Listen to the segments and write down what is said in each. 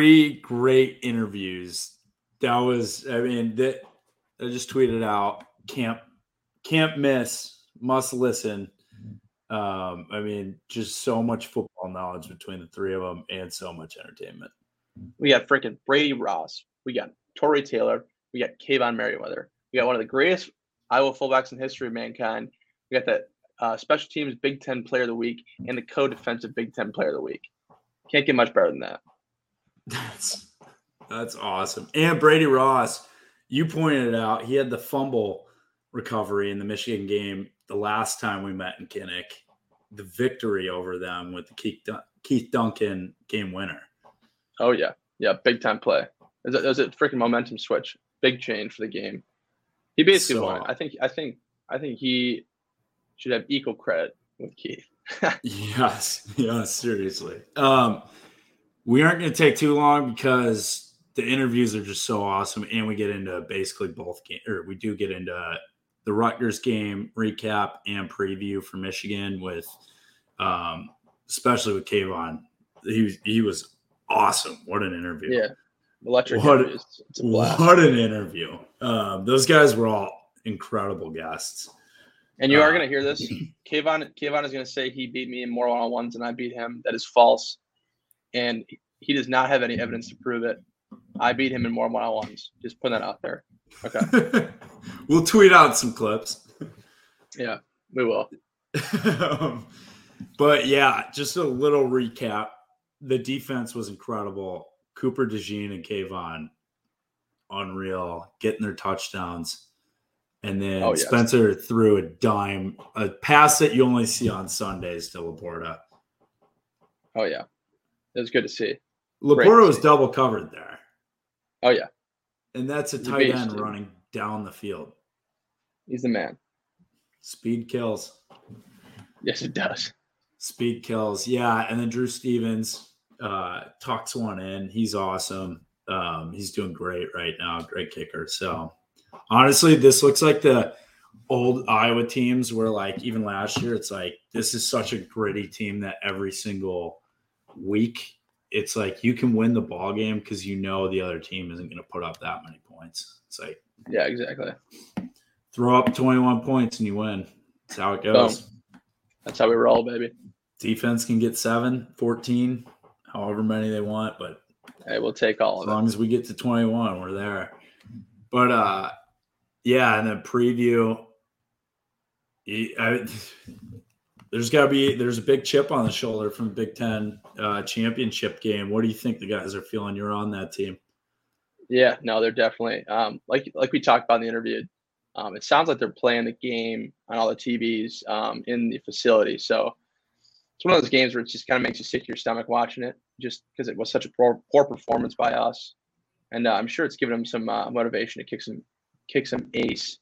three great interviews. That was, I mean, that I just tweeted out. Can't can't miss. Must listen. Um, I mean, just so much football knowledge between the three of them, and so much entertainment. We got freaking Brady Ross. We got Tory Taylor. We got Kaevon Merriweather. We got one of the greatest Iowa fullbacks in history of mankind. We got the uh, special teams Big Ten Player of the Week and the co-defensive Big Ten Player of the Week. Can't get much better than that. That's that's awesome. And Brady Ross, you pointed it out. He had the fumble recovery in the Michigan game the last time we met in Kinnick. The victory over them with the Keith, Dun- Keith Duncan game winner. Oh yeah, yeah, big time play. It was a, it was a freaking momentum switch. Big change for the game. He basically So- won. I think. I think. I think he should have equal credit with Keith. Yes, yes, seriously. Um, we aren't going to take too long because the interviews are just so awesome, and we get into basically both game, or we do get into the Rutgers game recap and preview for Michigan with, um, especially with Kaevon. He was he was awesome. What an interview! yeah, electric. What- interviews. It's a blast. What an interview! Um, those guys were all incredible guests. And you are Uh, gonna hear this. Kaevon Kaevon is gonna say he beat me in more one on ones than I beat him. That is false, and he does not have any evidence to prove it. I beat him in more one on ones. Just putting that out there. Okay. we'll tweet out some clips. Yeah, we will. um, but yeah, just a little recap. The defense was incredible. Cooper DeJean and Kaevon, unreal, getting their touchdowns. And then Oh, yes. Spencer threw a dime, a pass that you only see on Sundays to Laporta. Oh yeah, it was good to see. Laporta was double covered there. Oh yeah, And that's a He's tight end dude. running down the field. he's the man. Speed kills. Yes, it does. Speed kills. Yeah. And then Drew Stevens uh, tucks one in. He's awesome. Um, he's doing great right now. Great kicker. So honestly, this looks like the old Iowa teams where like even last year, it's like this is such a gritty team that every single week it's like you can win the ball game because you know the other team isn't going to put up that many points. It's like Yeah, exactly. throw up 21 points and you win. That's how it goes. That's how we roll, baby. Defense can get seven, 14, however many they want, but Hey, we'll take all as of it. long as we get to 21, we're there. But uh yeah, and then preview. I- there's got to be there's a big chip on the shoulder from the Big Ten uh, championship game. What do you think the guys are feeling? You're on that team. Yeah, no, they're definitely um, like like we talked about in the interview. Um, it sounds like they're playing the game on all the TVs um, in the facility. So it's one of those games where it just kind of makes you sick to your stomach watching it, just because it was such a poor, poor performance by us. And uh, I'm sure it's given them some uh, motivation to kick some kick some ace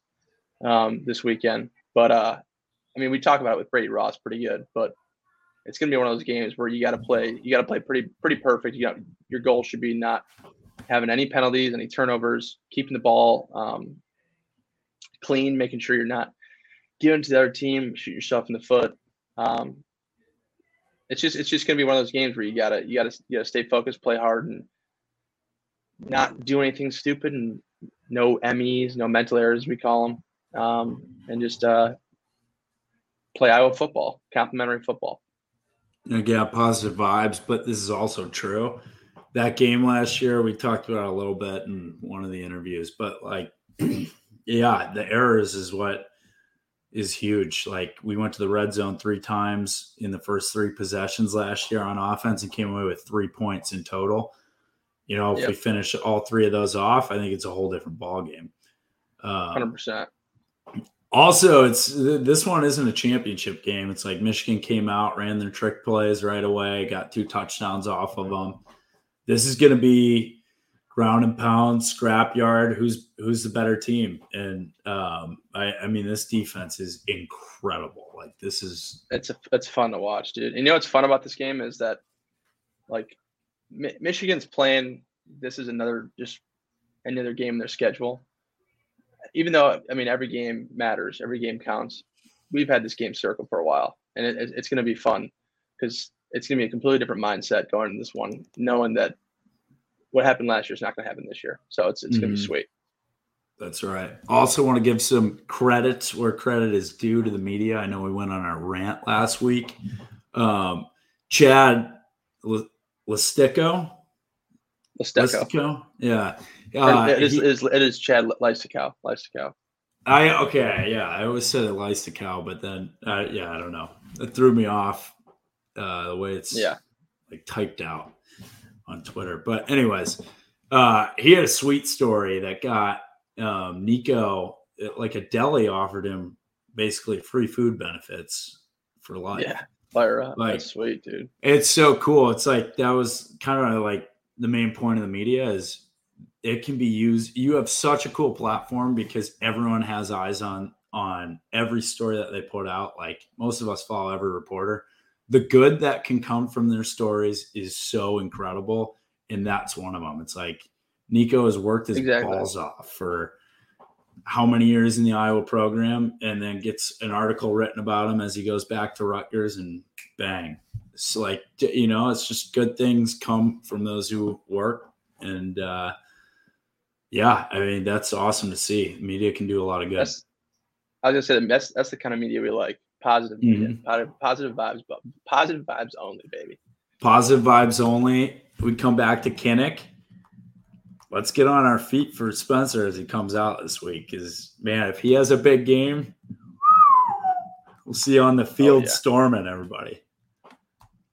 um, this weekend. But uh, I mean, we talk about it with Brady Ross pretty good, but it's gonna be one of those games where you got to play. You got to play pretty pretty perfect. You got your goal should be not having any penalties, any turnovers, keeping the ball um, clean, making sure you're not giving to the other team, shoot yourself in the foot. Um, it's just it's just gonna be one of those games where you gotta you gotta you gotta stay focused, play hard, and not do anything stupid, and no MEs, no mental errors we call them, um, and just uh, play Iowa football, complimentary football. Yeah, positive vibes, but this is also true. That game last year, we talked about it a little bit in one of the interviews, but like, yeah, the errors is what is huge. Like, we went to the red zone three times in the first three possessions last year on offense and came away with three points in total. You know, if we finish all three of those off, I think it's a whole different ball game. Hundred Um, percent. Also, it's this one isn't a championship game. It's like Michigan came out, ran their trick plays right away, got two touchdowns off of them. This is going to be ground and pound, scrap yard. Who's who's the better team? And um, I, I mean, this defense is incredible. Like this is it's a, it's fun to watch, dude. And you know what's fun about this game is that, like, Mi- Michigan's playing. This is another just another game in their schedule. Even though I mean every game matters, every game counts. We've had this game circled for a while, and it, it's going to be fun because it's gonna be a completely different mindset going into this one, knowing that what happened last year is not gonna happen this year. So it's it's mm-hmm. gonna be mm-hmm. sweet. That's right. Also, want to give some credit where credit is due to the media. I know we went on our rant last week. Um, Chad Leistikow. Listico. Yeah. Uh, it, is, he, it, is, it is Chad Leistikow. Listico. I okay, yeah. I always said it Listico, but then uh, yeah, I don't know. It threw me off uh, the way it's yeah like typed out on Twitter. But anyways, uh, he had a sweet story that got um, Nico like a deli offered him basically free food benefits for life. Yeah, fire up. Like, That's sweet, dude. It's so cool. It's like that was kind of like the main point of the media is it can be used. You have such a cool platform because everyone has eyes on on every story that they put out. Like most of us follow every reporter. The good that can come from their stories is so incredible, and that's one of them. It's like Nico has worked his exactly. balls off for how many years in the Iowa program and then gets an article written about him as he goes back to Rutgers and bang. It's like, you know, it's just good things come from those who work. And uh, yeah, I mean, that's awesome to see. Media can do a lot of good. That's, I was gonna say that's that's the kind of media we like. Positive, mm-hmm. positive, positive vibes, but positive vibes only, baby. Positive vibes only. We come back to Kinnick let's get on our feet for Spencer as he comes out this week. Because man, if he has a big game, we'll see you on the field oh, yeah. storming, everybody.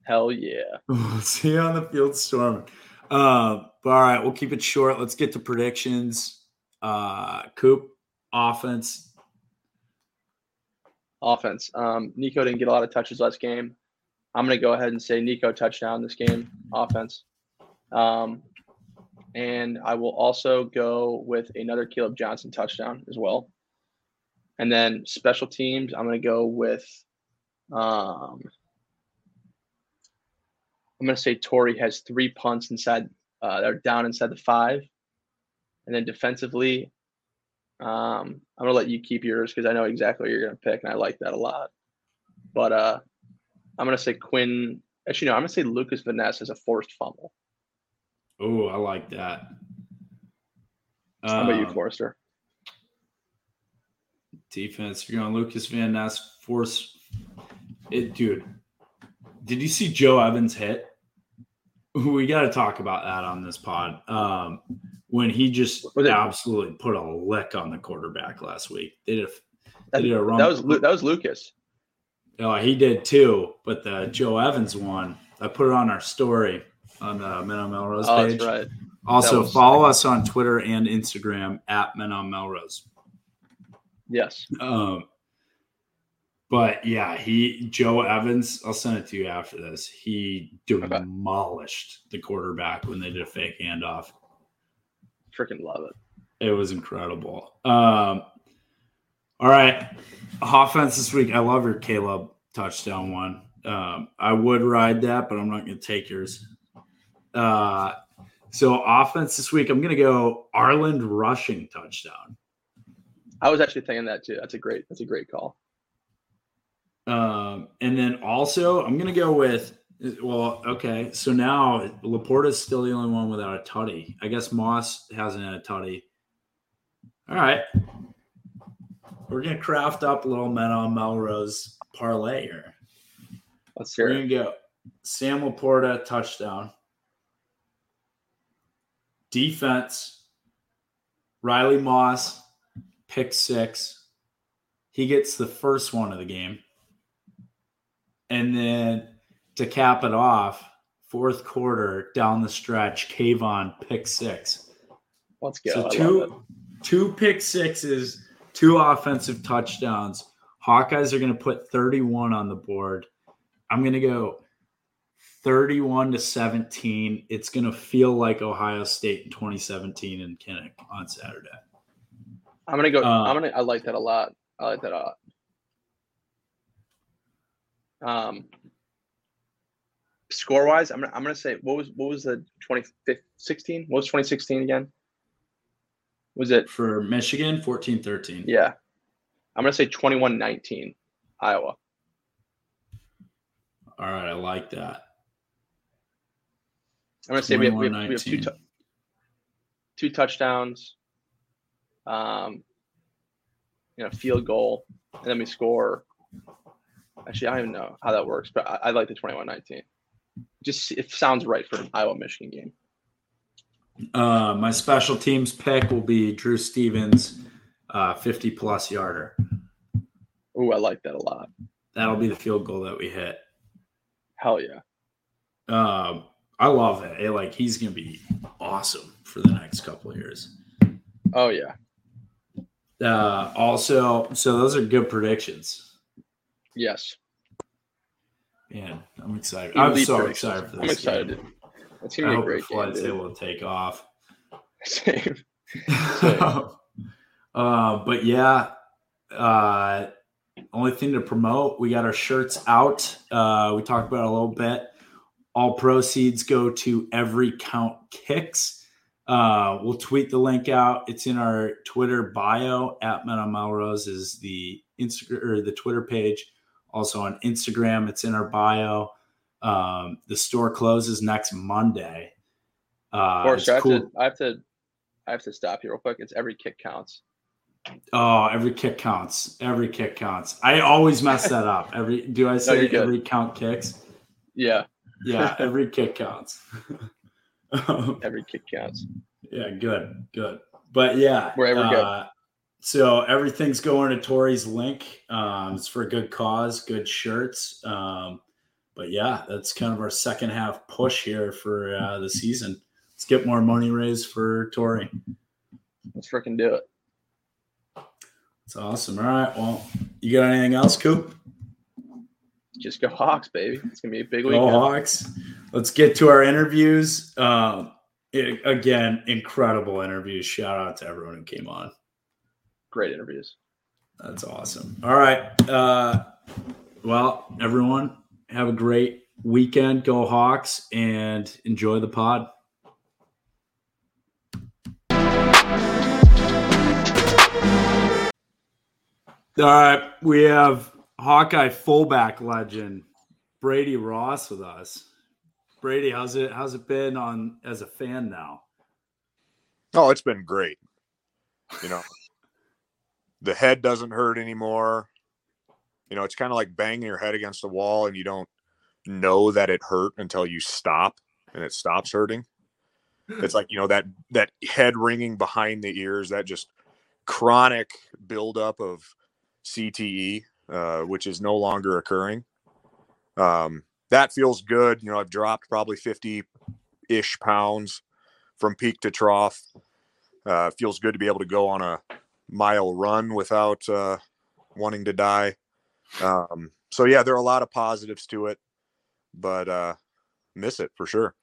Hell yeah. We'll see you on the field storming. Uh, but all right, we'll keep it short. Let's get to predictions. Uh, Coop, offense. Offense. Um, Nico didn't get a lot of touches last game. I'm going to go ahead and say Nico touchdown this game. Offense. Um, and I will also go with another Kaleb Johnson touchdown as well. And then special teams, I'm going to go with, um, I'm going to say Tory has three punts inside, uh, they're down inside the five. And then defensively, um, I'm going to let you keep yours because I know exactly what you're going to pick, and I like that a lot. But uh, I'm going to say Quinn. Actually, no, I'm going to say Lucas Van Ness has a forced fumble. Oh, I like that. How about you, um, Forrester? Defense. You're on Lucas Van Ness. Force it, dude. Did you see Joe Evans hit? We got to talk about that on this pod. Um, when he just absolutely put a lick on the quarterback last week. They did a, they did a run. That was that was Lucas. Oh, he did too. But the Joe Evans one, I put it on our story on the Men on Melrose oh, page. right. Also, follow us on Twitter and Instagram at Men on Melrose. Yes. Um, but yeah, he Joe Evans. I'll send it to you after this. He demolished okay. the quarterback when they did a fake handoff. Freaking love it. It was incredible. Um, all right, offense this week. I love your Kaleb touchdown one. Um, I would ride that, but I'm not going to take yours. Uh, so offense this week, I'm going to go Arland rushing touchdown. I was actually thinking that too. That's a great. That's a great call. Um, and then also, I'm going to go with. Well, okay. So now Laporta's still the only one without a tutty. I guess Moss hasn't had a tutty. All right. We're going to craft up a little men on Melrose parlay here. Let's hear We're going to go Sam Laporta touchdown. Defense, Riley Moss, pick six. He gets the first one of the game. And then to cap it off, fourth quarter down the stretch, Kaevon pick six. Let's go. So two two pick sixes, two offensive touchdowns. Hawkeyes are going to put 31 on the board. I'm going to go 31 to 17. It's going to feel like Ohio State in 2017 in Kinnick on Saturday. I'm going to go. Uh, I'm going to, I like that a lot. I like that a lot. Um, score wise, I'm, I'm going to say, what was, what was the 2016? What was 2016 again? Was it for Michigan 14 13? Yeah. I'm going to say 21 19, Iowa. All right. I like that. I'm gonna say we have, we have, we have two, two touchdowns, um, you know, field goal, and then we score. Actually, I don't even know how that works, but I, I like the 21-19. Just it sounds right for an Iowa Michigan game. Uh, my special teams pick will be Drew Stevens, uh, 50 plus yarder. Oh, I like that a lot. That'll be the field goal that we hit. Hell yeah. Um, I love it. it. Like he's gonna be awesome for the next couple of years. Oh yeah. Uh, also, so those are good predictions. Yes. Man, I'm excited. I'm so excited for this. I'm excited. Game. It's gonna be I a great game. able to take off. Same. Same. uh, but yeah, uh, only thing to promote, we got our shirts out. Uh, we talked about a little bit. All proceeds go to every count kicks. Uh, we'll tweet the link out. It's in our Twitter bio at Meta Melrose is the Instagram or the Twitter page. Also on Instagram, it's in our bio. Um, the store closes next Monday. Uh, course, I, cool. have to, I have to, I have to stop here real quick. It's every kick counts. Oh, every kick counts. Every kick counts. I always mess that up. Every do I say no, every count kicks? Yeah. Yeah, every kick counts. every kick counts. Yeah, good, good. But yeah, wherever uh. So everything's going to Tory's link. Um, it's for a good cause, good shirts. Um, but yeah, that's kind of our second half push here for uh, the season. Let's get more money raised for Tori. Let's freaking do it. It's awesome. All right. Well, you got anything else, Coop? Just go Hawks, baby. It's gonna be a big week. Go Hawks. Let's get to our interviews. Um, it, again, incredible interviews. Shout out to everyone who came on. Great interviews. That's awesome. All right. Uh, well, everyone, have a great weekend. Go Hawks and enjoy the pod. All right, we have Hawkeye fullback legend Brady Ross with us. Brady, how's it how's it been on as a fan now? Oh, it's been great. You know, the head doesn't hurt anymore. You know, it's kind of like banging your head against the wall and you don't know that it hurt until you stop and it stops hurting. It's like, you know, that that head ringing behind the ears, that just chronic buildup of CTE, uh, which is no longer occurring. Um, that feels good. You know, I've dropped probably 50 ish pounds from peak to trough. Uh, feels good to be able to go on a mile run without uh, wanting to die. Um, so yeah, there are a lot of positives to it, but uh, miss it for sure.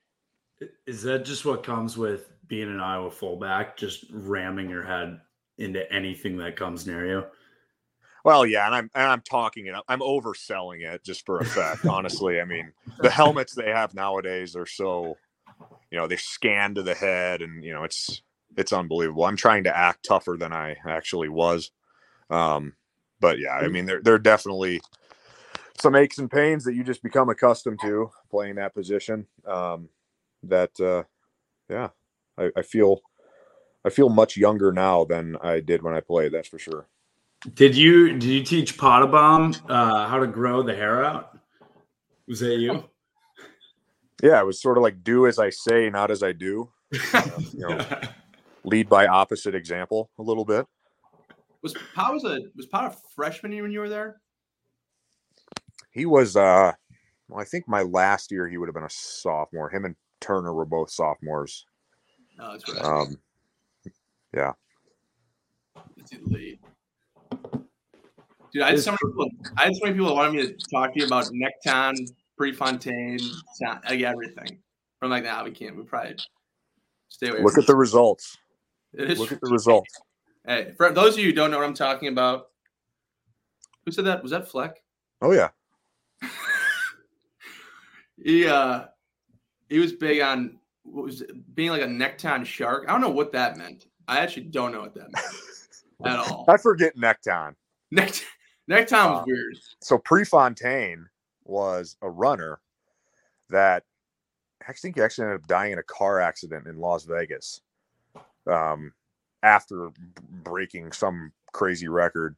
Is that just what comes with being an Iowa fullback? Just ramming your head into anything that comes near you? Well, yeah, and I'm and I'm talking it. I'm overselling it just for effect. honestly, I mean, the helmets they have nowadays are so, you know, they scan to the head, and you know, it's it's unbelievable. I'm trying to act tougher than I actually was, um, but yeah, I mean, they're they're definitely some aches and pains that you just become accustomed to playing that position. Um, that, uh, yeah, I, I feel I feel much younger now than I did when I played. That's for sure. Did you did you teach Pottebaum uh, how to grow the hair out? Was that you? Yeah, it was sort of like do as I say, not as I do. Uh, you know, lead by opposite example a little bit. Was Pot was a was Pot a freshman when you were there? He was. uh Well, I think my last year he would have been a sophomore. Him and Turner were both sophomores. Oh, that's right. Um, yeah. It's late. Dude, I had so many people. I had so many people that wanted me to talk to you about Necton, Prefontaine, like everything. I'm like, nah, we can't. We probably stay away. Look at the results. Look at the results. Hey, for those of you who don't know what I'm talking about, who said that? Was that Fleck? Oh yeah. he uh he was big on what was it, being like a Necton shark. I don't know what that meant. I actually don't know what that meant at all. I forget Necton. Necton. Necton was um, weird. So Prefontaine was a runner that I think he actually ended up dying in a car accident in Las Vegas um, after breaking some crazy record.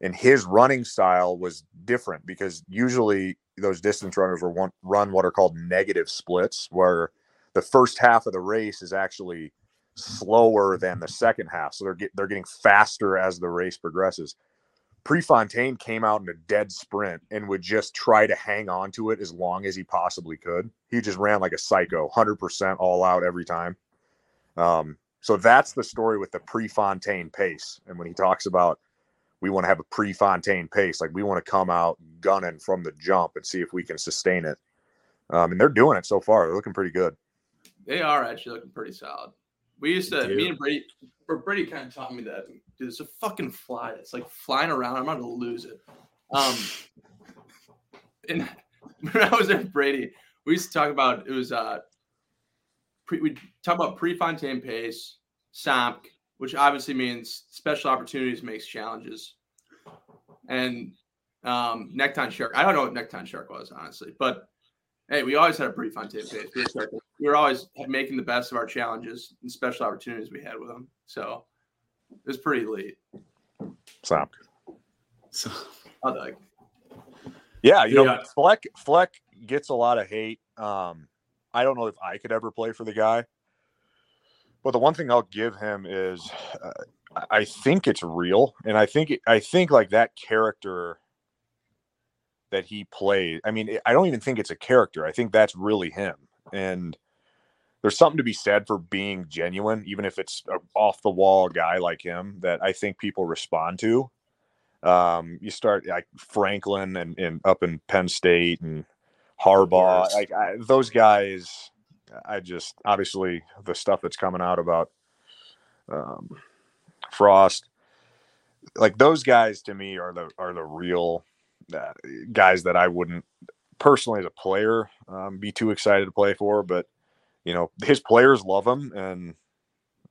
And his running style was different because usually those distance runners will run what are called negative splits, where the first half of the race is actually slower than the second half. So they're get, they're getting faster as the race progresses. Prefontaine came out in a dead sprint and would just try to hang on to it as long as he possibly could. He just ran like a psycho, 100% all out every time. Um, so that's the story with the pre-Fontaine pace. And when he talks about we want to have a pre-Fontaine pace, like we want to come out gunning from the jump and see if we can sustain it. Um, and they're doing it so far. They're looking pretty good. They are actually looking pretty solid. We used to, me and Brady, Brady kind of taught me that. Dude, it's a fucking fly. It's like flying around. I'm about to lose it. Um, and when I was at Brady, we used to talk about it was uh, pre, we talk about Prefontaine pace, SOMC, which obviously means special opportunities makes challenges, and um, Necktie Shark. I don't know what Necktie Shark was honestly, but hey, we always had a Prefontaine pace. We were, always making the best of our challenges and special opportunities we had with them. So it was pretty late. Stop. So, I like. Yeah, you know, Fleck Fleck gets a lot of hate. Um, I don't know if I could ever play for the guy, but the one thing I'll give him is, uh, I think it's real, and I think I think like that character that he played. I mean, I don't even think it's a character. I think that's really him. And there's something to be said for being genuine, even if it's an off the wall guy like him that I think people respond to. Um, you start like Franklin and, and up in Penn State and Harbaugh, like I, those guys. I just obviously the stuff that's coming out about um, Frost, like those guys to me are the are the real uh, guys that I wouldn't personally as a player um, be too excited to play for, but you know his players love him and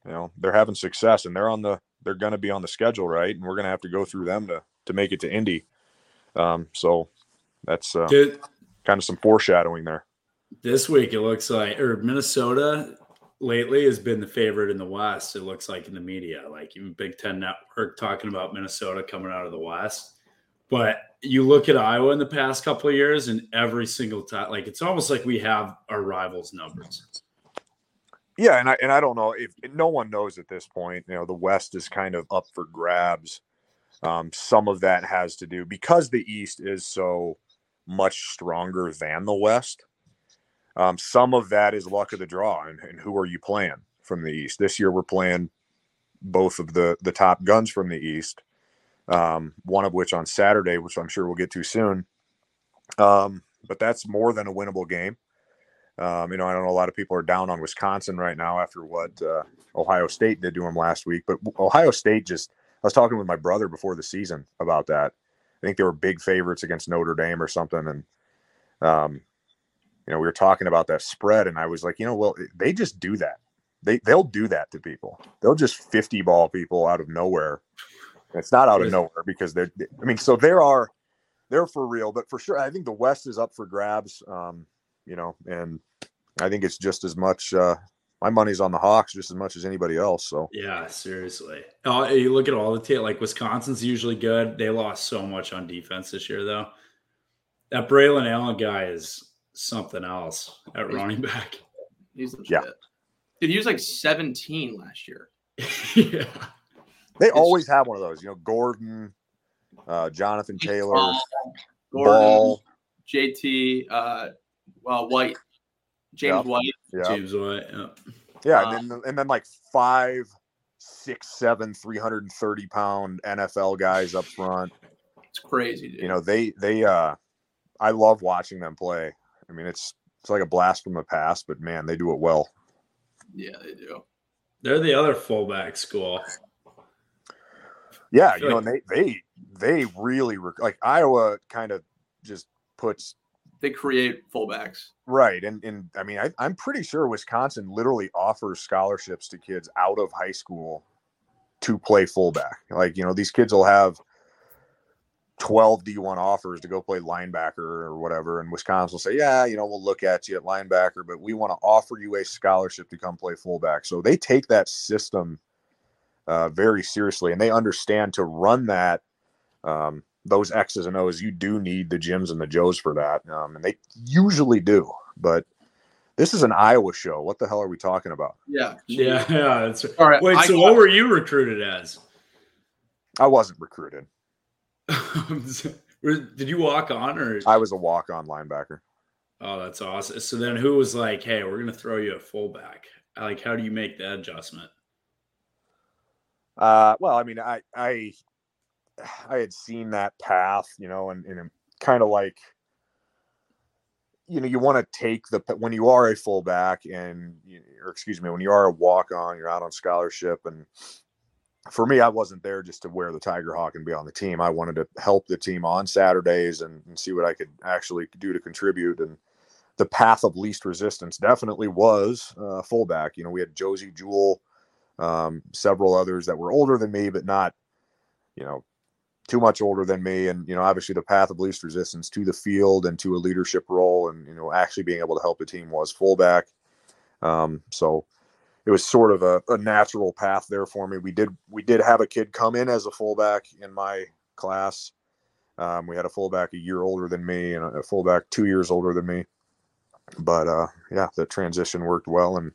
you know they're having success and they're on the they're going to be on the schedule right and we're going to have to go through them to to make it to Indy. Um, so that's uh, kind of some foreshadowing there. This week it looks like or Minnesota lately has been the favorite in the West. It looks like in the media, like even Big Ten Network talking about Minnesota coming out of the West. But you look at Iowa in the past couple of years, and every single time, like it's almost like we have our rivals' numbers. Yeah, and I and I don't know if no one knows at this point. You know, the West is kind of up for grabs. Um, some of that has to do because the East is so much stronger than the West. Um, some of that is luck of the draw, and, and who are you playing from the East? This year, we're playing both of the the top guns from the East um, one of which on Saturday, which I'm sure we'll get to soon. Um, but that's more than a winnable game. Um, you know, I don't know a lot of people are down on Wisconsin right now after what uh, Ohio State did to them last week, but Ohio State just. I was talking with my brother before the season about that. I think they were big favorites against Notre Dame or something, and um, you know, we were talking about that spread, and I was like, you know, well, they just do that. They they'll do that to people. They'll just fifty ball people out of nowhere it's not out of nowhere because they're. I mean, so there are, they're for real, but for sure, I think the West is up for grabs. Um, you know, and I think it's just as much. Uh, my money's on the Hawks just as much as anybody else. So yeah, seriously. Oh, you look at all the t- like Wisconsin's usually good. They lost so much on defense this year, though. That Braylon Allen guy is something else at running back. He's yeah. Did he was like 17 last year. yeah. They always have one of those. You know, Gordon, uh, Jonathan Taylor, Ball, Gordon, Ball. JT, uh, well, White, James. White, yep. James White. Yeah, yeah um, and, then, and then like five, six, seven, 330 pound NFL guys up front. It's crazy. Dude. You know, they, they, uh, I love watching them play. I mean, it's, it's like a blast from the past, but man, they do it well. Yeah, they do. They're the other fullback school. Yeah, you know, like, they they they really rec- like Iowa kind of just puts they create fullbacks. Right. And and I mean I, I'm pretty sure Wisconsin literally offers scholarships to kids out of high school to play fullback. Like, you know, these kids will have 12 D1 offers to go play linebacker or whatever. And Wisconsin will say, yeah, you know, we'll look at you at linebacker, but we want to offer you a scholarship to come play fullback. So they take that system uh, very seriously and they understand to run that. Um, those X's and O's, you do need the Jims and the Joes for that. Um, and they usually do. But this is an Iowa show. What the hell are we talking about? Yeah. Yeah. yeah that's, All right. Wait, I so got- what were you recruited as? I wasn't recruited. Did you walk on or? I was a walk on linebacker. Oh, that's awesome. So then who was like, hey, we're going to throw you a fullback? Like, how do you make that adjustment? Uh, well, I mean, I, I, I had seen that path, you know, and, and kind of like, you know, you want to take the when you are a fullback and, or excuse me, when you are a walk on, you're out on scholarship, and for me, I wasn't there just to wear the Tiger Hawk and be on the team. I wanted to help the team on Saturdays and, and see what I could actually do to contribute. And the path of least resistance definitely was uh, fullback. You know, we had Josey Jewell, um, several others that were older than me, but not, you know, too much older than me. And, you know, obviously the path of least resistance to the field and to a leadership role and, you know, actually being able to help the team was fullback. Um, so it was sort of a, a natural path there for me. We did, we did have a kid come in as a fullback in my class. Um, we had a fullback a year older than me and a fullback two years older than me. But uh, yeah, the transition worked well, and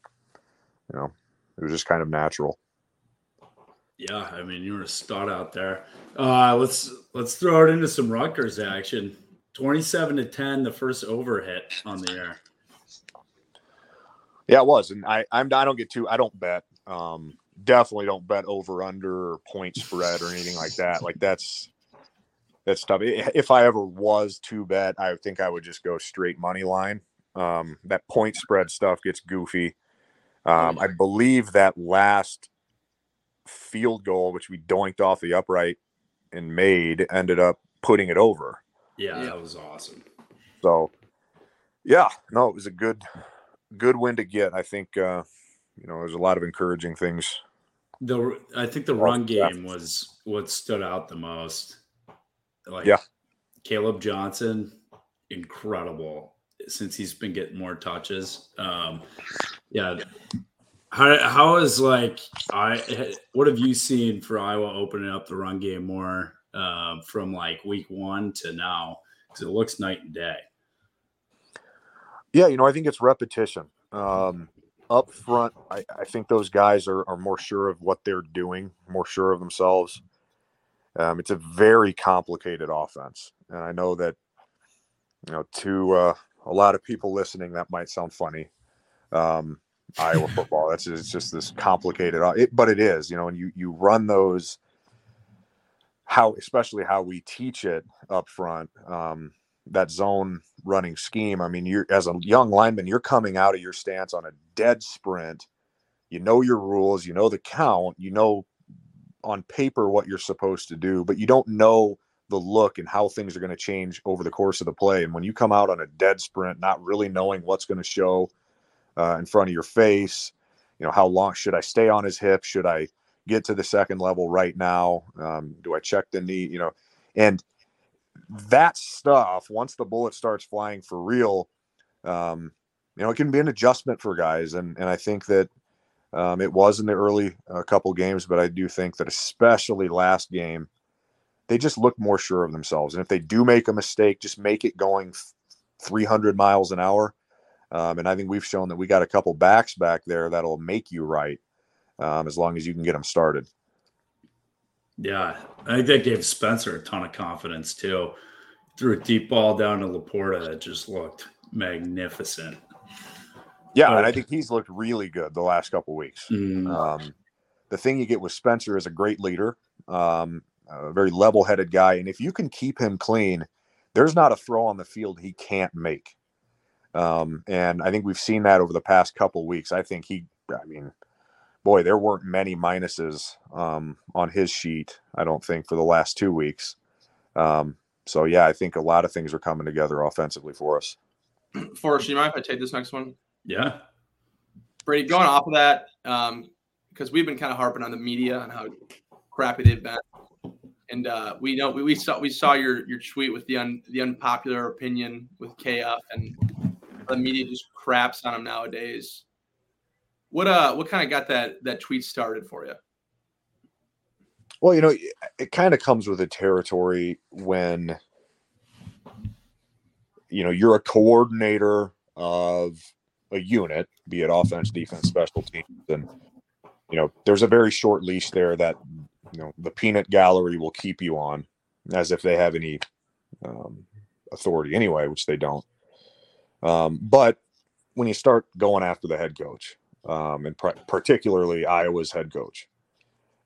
you know, it was just kind of natural. Yeah, I mean, you were a stud out there. Uh, let's let's throw it into some Rutgers action. Twenty-seven to ten, the first over hit on the air. Yeah, it was, and I I'm I don't get too I don't bet. Um, definitely don't bet over under or point spread or anything like that. Like that's that's tough. If I ever was to bet, I think I would just go straight money line. Um, that point spread stuff gets goofy. Um, I believe that last field goal, which we doinked off the upright and made, ended up putting it over. Yeah, Yeah. that was awesome. So, yeah, no, it was a good, good win to get. I think, uh, you know, there's a lot of encouraging things. The I think the Well, run yeah. game was what stood out the most. Like Yeah. Kaleb Johnson, incredible since he's been getting more touches. Um, yeah. How how is like I what have you seen for Iowa opening up the run game more um, from like week one to now? Because it looks night and day. Yeah, you know, I think it's repetition. Um, up front, I, I think those guys are, are more sure of what they're doing, more sure of themselves. Um, it's a very complicated offense. And I know that, you know, to uh, a lot of people listening, that might sound funny. Um, Iowa football, that's it's just this complicated, uh, it, but it is, you know, and you, you run those, how, especially how we teach it up front. Um, that zone running scheme. I mean, you're as a young lineman, you're coming out of your stance on a dead sprint. You know your rules, you know the count, you know on paper what you're supposed to do, but you don't know the look and how things are going to change over the course of the play. And when you come out on a dead sprint, not really knowing what's going to show uh, in front of your face, you know, how long should I stay on his hip? Should I get to the second level right now? Um, do I check the knee? You know, and that stuff once the bullet starts flying for real um you know it can be an adjustment for guys and and i think that um it was in the early uh, couple games but i do think that especially last game they just look more sure of themselves and if they do make a mistake just make it going 300 miles an hour um, and i think we've shown that we got a couple backs back there that'll make you right um, as long as you can get them started Yeah, I think that gave Spencer a ton of confidence too. Threw a deep ball down to Laporta that just looked magnificent. yeah and i think he's looked really good the last couple weeks Mm, Um, the thing you get with Spencer is a great leader, um, a very level headed guy. And if you can keep him clean, there's not a throw on the field he can't make. Um, and I think we've seen that over the past couple weeks. I think he, I mean, boy, there weren't many minuses um, on his sheet, I don't think, for the last two weeks. Um, so, yeah, I think a lot of things are coming together offensively for us. Forrest, you mind if I take this next one? yeah, Brady, going off of that, because we've been kind of harping on the media and how crappy they've been. And uh, we know we, we saw we saw your your tweet with the un, the unpopular opinion with KF, and the media just craps on him nowadays. What uh what kind of got that that tweet started for you? Well, you know, it kind of comes with the territory when you know you're a coordinator of a unit, be it offense, defense, special teams, and you know there's a very short leash there that you know the peanut gallery will keep you on, as if they have any um, authority anyway, which they don't. Um, but when you start going after the head coach, um, and particularly Iowa's head coach,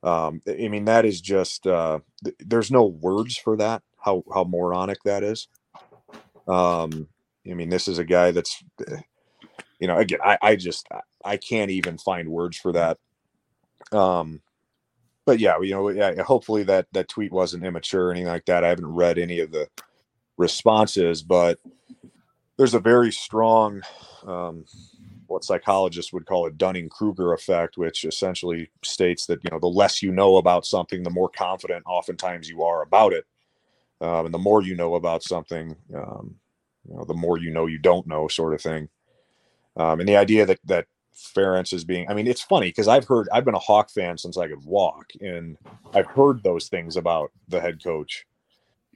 um, I mean that is just uh, th- there's no words for that. How how moronic that is. Um, I mean, this is a guy that's, eh, you know, again, I, I just, I can't even find words for that. Um, but yeah, you know, yeah, hopefully that that tweet wasn't immature or anything like that. I haven't read any of the responses, but there's a very strong, um, what psychologists would call a Dunning Kruger effect, which essentially states that you know the less you know about something, the more confident oftentimes you are about it um, and the more you know about something, um, you know, the more you know you don't know, sort of thing. Um, and the idea that that Ferentz is being, I mean, it's funny because I've heard, I've been a Hawk fan since I could walk, and I've heard those things about the head coach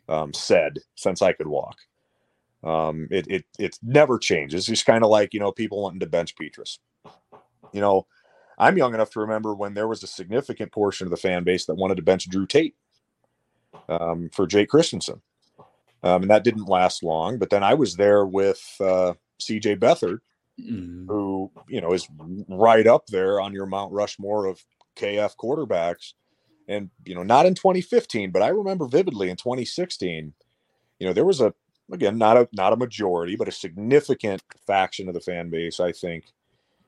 um, said since I could walk. Um, it it it never changes. It's kind of like you know people wanting to bench Petras. You know, I'm young enough to remember when there was a significant portion of the fan base that wanted to bench Drew Tate um, for Jake Christensen. Um, and that didn't last long. But then I was there with uh, CJ Beathard, mm-hmm. who, you know, is right up there on your Mount Rushmore of KF quarterbacks. And, you know, not in 2015, but I remember vividly in 2016, you know, there was a, again, not a, not a majority, but a significant faction of the fan base, I think.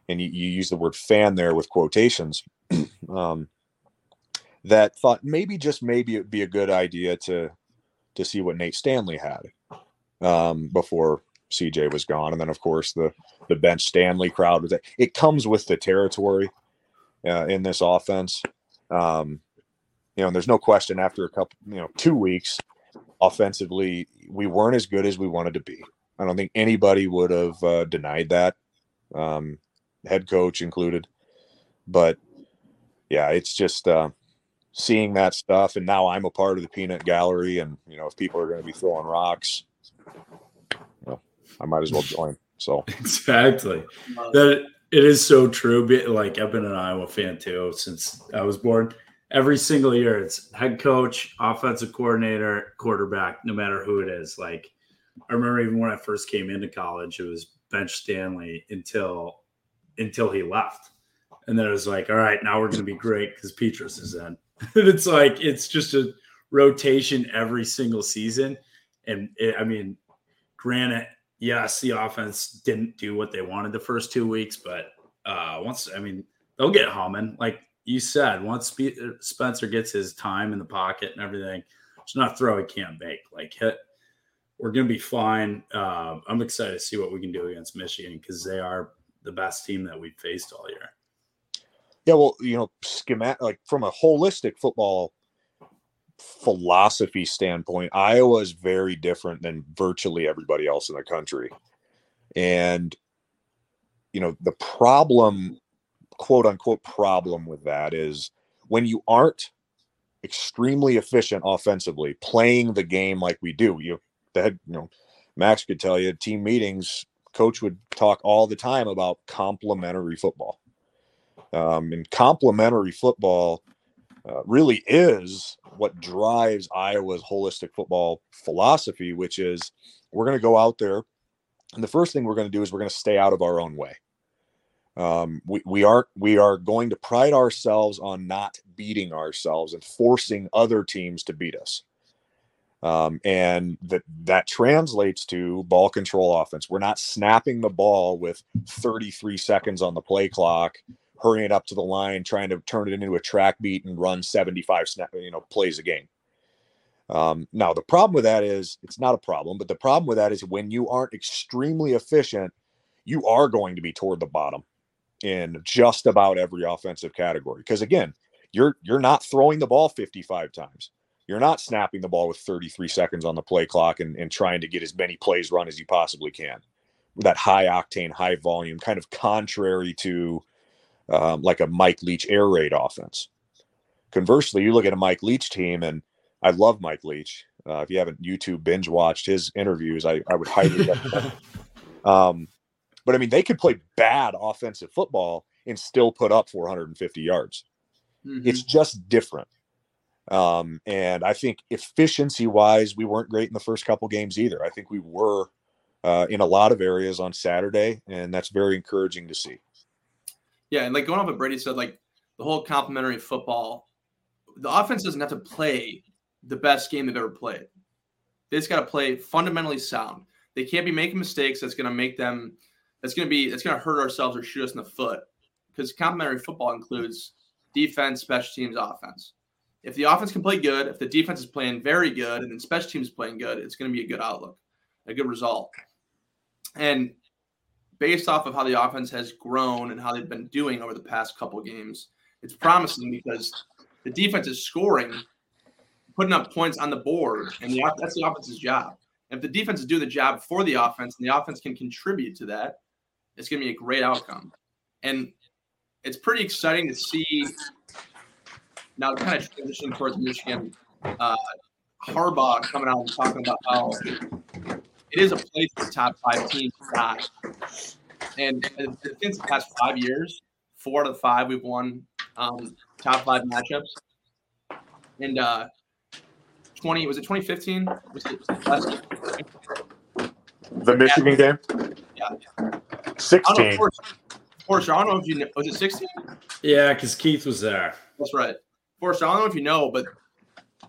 And you, you use the word fan there with quotations. um, that thought maybe just maybe it'd be a good idea to to see what Nate Stanley had um, before CJ was gone, and then of course the the bench Stanley crowd was. It comes with the territory uh, in this offense. Um, you know, and there's no question after a couple, you know, two weeks offensively, we weren't as good as we wanted to be. I don't think anybody would have uh, denied that, um, head coach included. But yeah, it's just uh, seeing that stuff and now i'm a part of the peanut gallery and you know if people are going to be throwing rocks well, i might as well join so exactly that it is so true like i've been an iowa fan too since i was born every single year it's head coach offensive coordinator quarterback no matter who it is like i remember even when i first came into college it was bench stanley until until he left and then it was like all right now we're going to be great because Petras is in and it's like it's just a rotation every single season. And it, I mean, granted, yes, the offense didn't do what they wanted the first two weeks, but uh, once I mean, they'll get humming. Like you said, once Spencer gets his time in the pocket and everything, it's not throw he can't make. Like hit, we're gonna be fine. Uh, I'm excited to see what we can do against Michigan because they are the best team that we've faced all year. Yeah, well, you know, schematic like from a holistic football philosophy standpoint, Iowa is very different than virtually everybody else in the country. And you know, the problem, quote unquote problem with that is when you aren't extremely efficient offensively, playing the game like we do. You the head, you know, Max could tell you team meetings, coach would talk all the time about complementary football. Um, and complementary football uh, really is what drives Iowa's holistic football philosophy, which is we're going to go out there, and the first thing we're going to do is we're going to stay out of our own way. Um, we, we are we are going to pride ourselves on not beating ourselves and forcing other teams to beat us. Um, and that that translates to ball control offense. We're not snapping the ball with 33 seconds on the play clock hurrying it up to the line, trying to turn it into a track beat and run 75 snap, you know, plays a game. Um, now the problem with that is it's not a problem, but the problem with that is when you aren't extremely efficient, you are going to be toward the bottom in just about every offensive category. Because again, you're you're not throwing the ball 55 times. you're not snapping the ball with 33 seconds on the play clock and, and trying to get as many plays run as you possibly can. That high octane, high volume, kind of contrary to um, like a Mike Leach air raid offense. Conversely, you look at a Mike Leach team, and I love Mike Leach. Uh, if you haven't YouTube binge watched his interviews, I, I would highly recommend. um, but I mean, they could play bad offensive football and still put up 450 yards. Mm-hmm. It's just different. Um, and I think efficiency wise, we weren't great in the first couple games either. I think we were uh, in a lot of areas on Saturday, and that's very encouraging to see. Yeah, and like going off what Brady said, like the whole complementary football, the offense doesn't have to play the best game they've ever played. They just got to play fundamentally sound. They can't be making mistakes that's going to make them. That's going to be. That's going to hurt ourselves or shoot us in the foot. Because complementary football includes defense, special teams, offense. If the offense can play good, if the defense is playing very good, and then special teams playing good, it's going to be a good outlook, a good result. And based off of how the offense has grown and how they've been doing over the past couple games, it's promising because the defense is scoring, putting up points on the board, and the, that's the offense's job. If the defense is doing the job for the offense, and the offense can contribute to that, it's going to be a great outcome. And it's pretty exciting to see now kind of transitioning towards Michigan. Uh, Harbaugh coming out and talking about how it is a place for top five teams to die. And since the past five years, four out of five we've won um, top five matchups. And uh, 20, was it 2015? Was it? The Michigan game? Yeah. 16. Forrester, I don't know if you know, was it 16? Yeah, because Keith was there. That's right. Forrester, I don't know if you know, but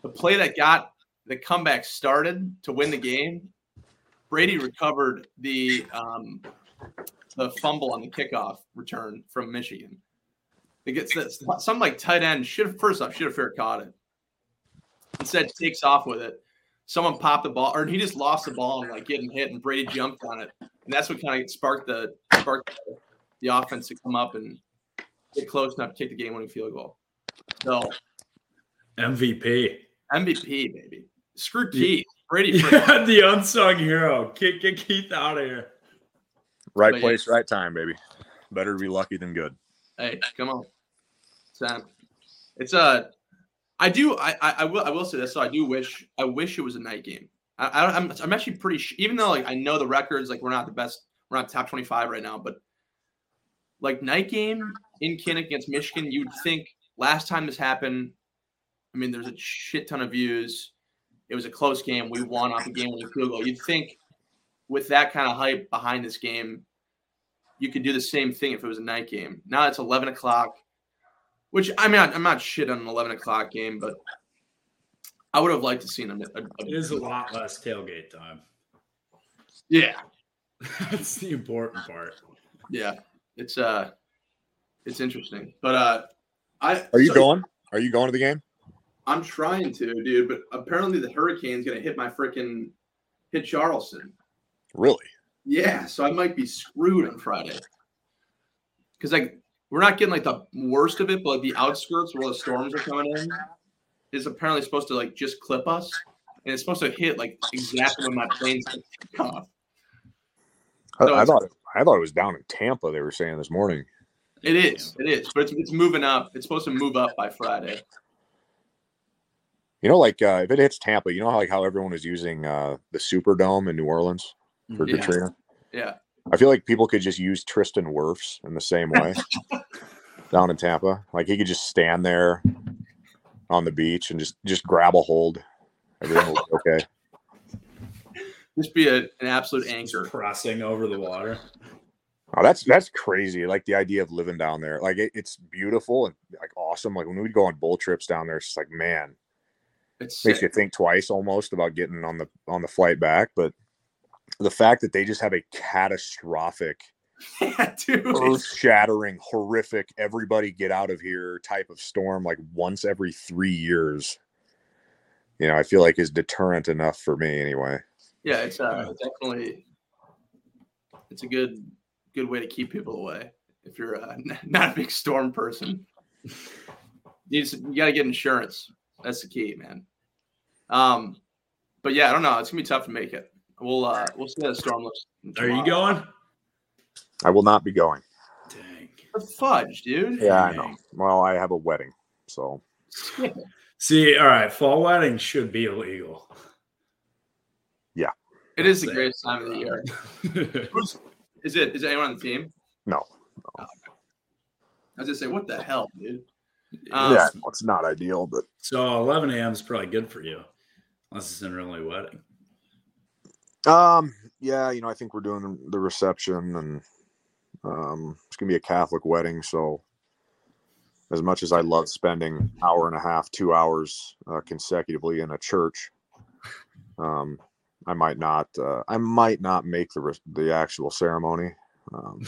the play that got the comeback started to win the game, Brady recovered the um, the fumble on the kickoff return from Michigan. It gets this some like tight end should have first off should have fair caught it. Instead, takes off with it. Someone popped the ball, or he just lost the ball and like getting hit, and Brady jumped on it, and that's what kind of sparked the sparked the, the offense to come up and get close enough to kick the game-winning field goal. So MVP, MVP, baby. Screw Keith. Brady, yeah, the unsung hero. Kick, get Keith out of here. Right but place, yeah. right time, baby. Better to be lucky than good. Hey, come on, Sam. It's a. Uh, I do. I, I, I will. I will say this. So I do wish. I wish it was a night game. I, I am I'm, I'm actually pretty. Sh- even though like I know the records, like we're not the best. We're not top 25 right now, but like night game in Kinnick against Michigan, you'd think last time this happened. I mean, there's a shit ton of views. It was a close game. We won off a game field goal. You'd think with that kind of hype behind this game, you could do the same thing if it was a night game. Now it's 11 o'clock, which I mean, I'm not shit on an 11 o'clock game, but I would have liked to see a, a, a it is a lot less tailgate time. Yeah, that's the important part. Yeah, it's uh, it's interesting, but uh, I are you so, going? Are you going to the game? I'm trying to, dude, but apparently the hurricane's gonna hit my freaking hit Charleston. Really? Yeah, so I might be screwed on Friday. Because like we're not getting like the worst of it, but like the outskirts where the storms are coming in is apparently supposed to like just clip us, and it's supposed to hit like exactly when my plane's take off. So I, I thought I thought it was down in Tampa. They were saying this morning. It is, it is, but it's, it's moving up. It's supposed to move up by Friday. You know, like uh, if it hits Tampa, you know how like how everyone is using uh, the Superdome in New Orleans for yeah. Katrina. Yeah. I feel like people could just use Tristan Wirfs in the same way down in Tampa. Like he could just stand there on the beach and just just grab a hold. Everything will be okay. Just be a, an absolute anchor. Crossing over the water. Oh, that's that's crazy. Like the idea of living down there. Like it, it's beautiful and like awesome. Like when we'd go on bull trips down there, it's just like man, it makes you think twice almost about getting on the on the flight back. But the fact that they just have a catastrophic, yeah, earth-shattering, horrific, everybody get out of here type of storm, like once every three years, you know, I feel like is deterrent enough for me anyway. Yeah, it's uh, definitely it's a good good way to keep people away if you're uh, not a big storm person. You, you got to get insurance. That's the key, man. Um, but yeah, I don't know. It's gonna be tough to make it. We'll uh, we'll see how the storm looks. Are you going? I will not be going. Dang. The fudge, dude. Yeah, I know. Well, I have a wedding, so See, all right, fall weddings should be illegal. Yeah. It is the greatest time of the year. Is it? Is anyone on the team? no. I was gonna say, what the hell, dude? Um, yeah, well, it's not ideal, but so 11 a.m. is probably good for you, unless it's an early wedding. Um, yeah, you know, I think we're doing the reception, and um, it's gonna be a Catholic wedding, so as much as I love spending hour and a half, two hours uh, consecutively in a church, um, I might not, uh, I might not make the re- the actual ceremony. Um,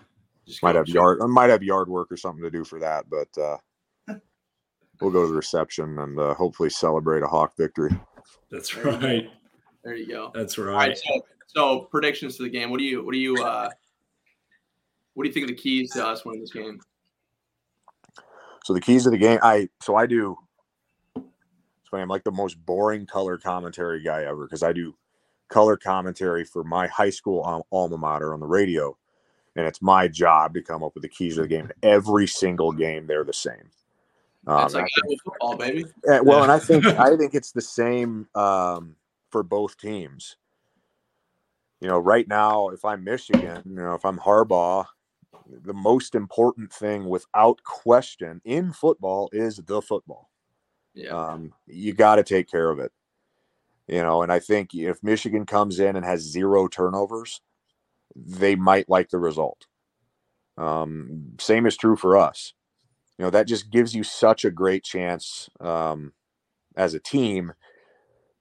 just might have check- yard, I might have yard work or something to do for that, but uh, we'll go to the reception and uh, hopefully celebrate a Hawk victory. That's right. There you go. That's All right. right. So, so predictions to the game. What do you? What do you? uh What do you think are the keys to us winning this game? So the keys to the game, I so I do. It's funny. I'm like the most boring color commentary guy ever because I do color commentary for my high school alma mater on the radio, and it's my job to come up with the keys of the game. Every single game, they're the same. Um, it's like Iowa football, baby. Well, and I think I think it's the same um, for both teams. You know, right now, if I'm Michigan, you know, if I'm Harbaugh, the most important thing, without question, in football is the football. Yeah. Um, you got to take care of it. You know, and I think if Michigan comes in and has zero turnovers, they might like the result. Um, same is true for us. You know, that just gives you such a great chance um, as a team.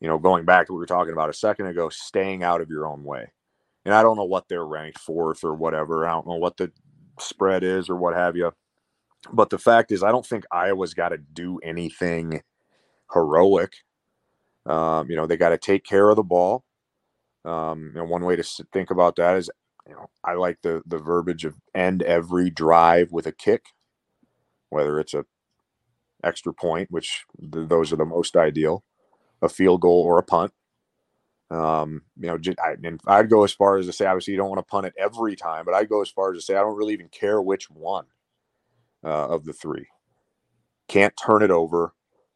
You know, going back to what we were talking about a second ago, staying out of your own way. And I don't know what they're ranked fourth or whatever. I don't know what the spread is or what have you. But the fact is, I don't think Iowa's got to do anything heroic. Um, you know, they got to take care of the ball. Um, and one way to think about that is, you know, I like the the verbiage of end every drive with a kick, whether it's a extra point, which th- those are the most ideal, a field goal or a punt. Um, you know, I, and I'd go as far as to say, obviously, you don't want to punt it every time, but I'd go as far as to say, I don't really even care which one uh, of the three. Can't turn it over.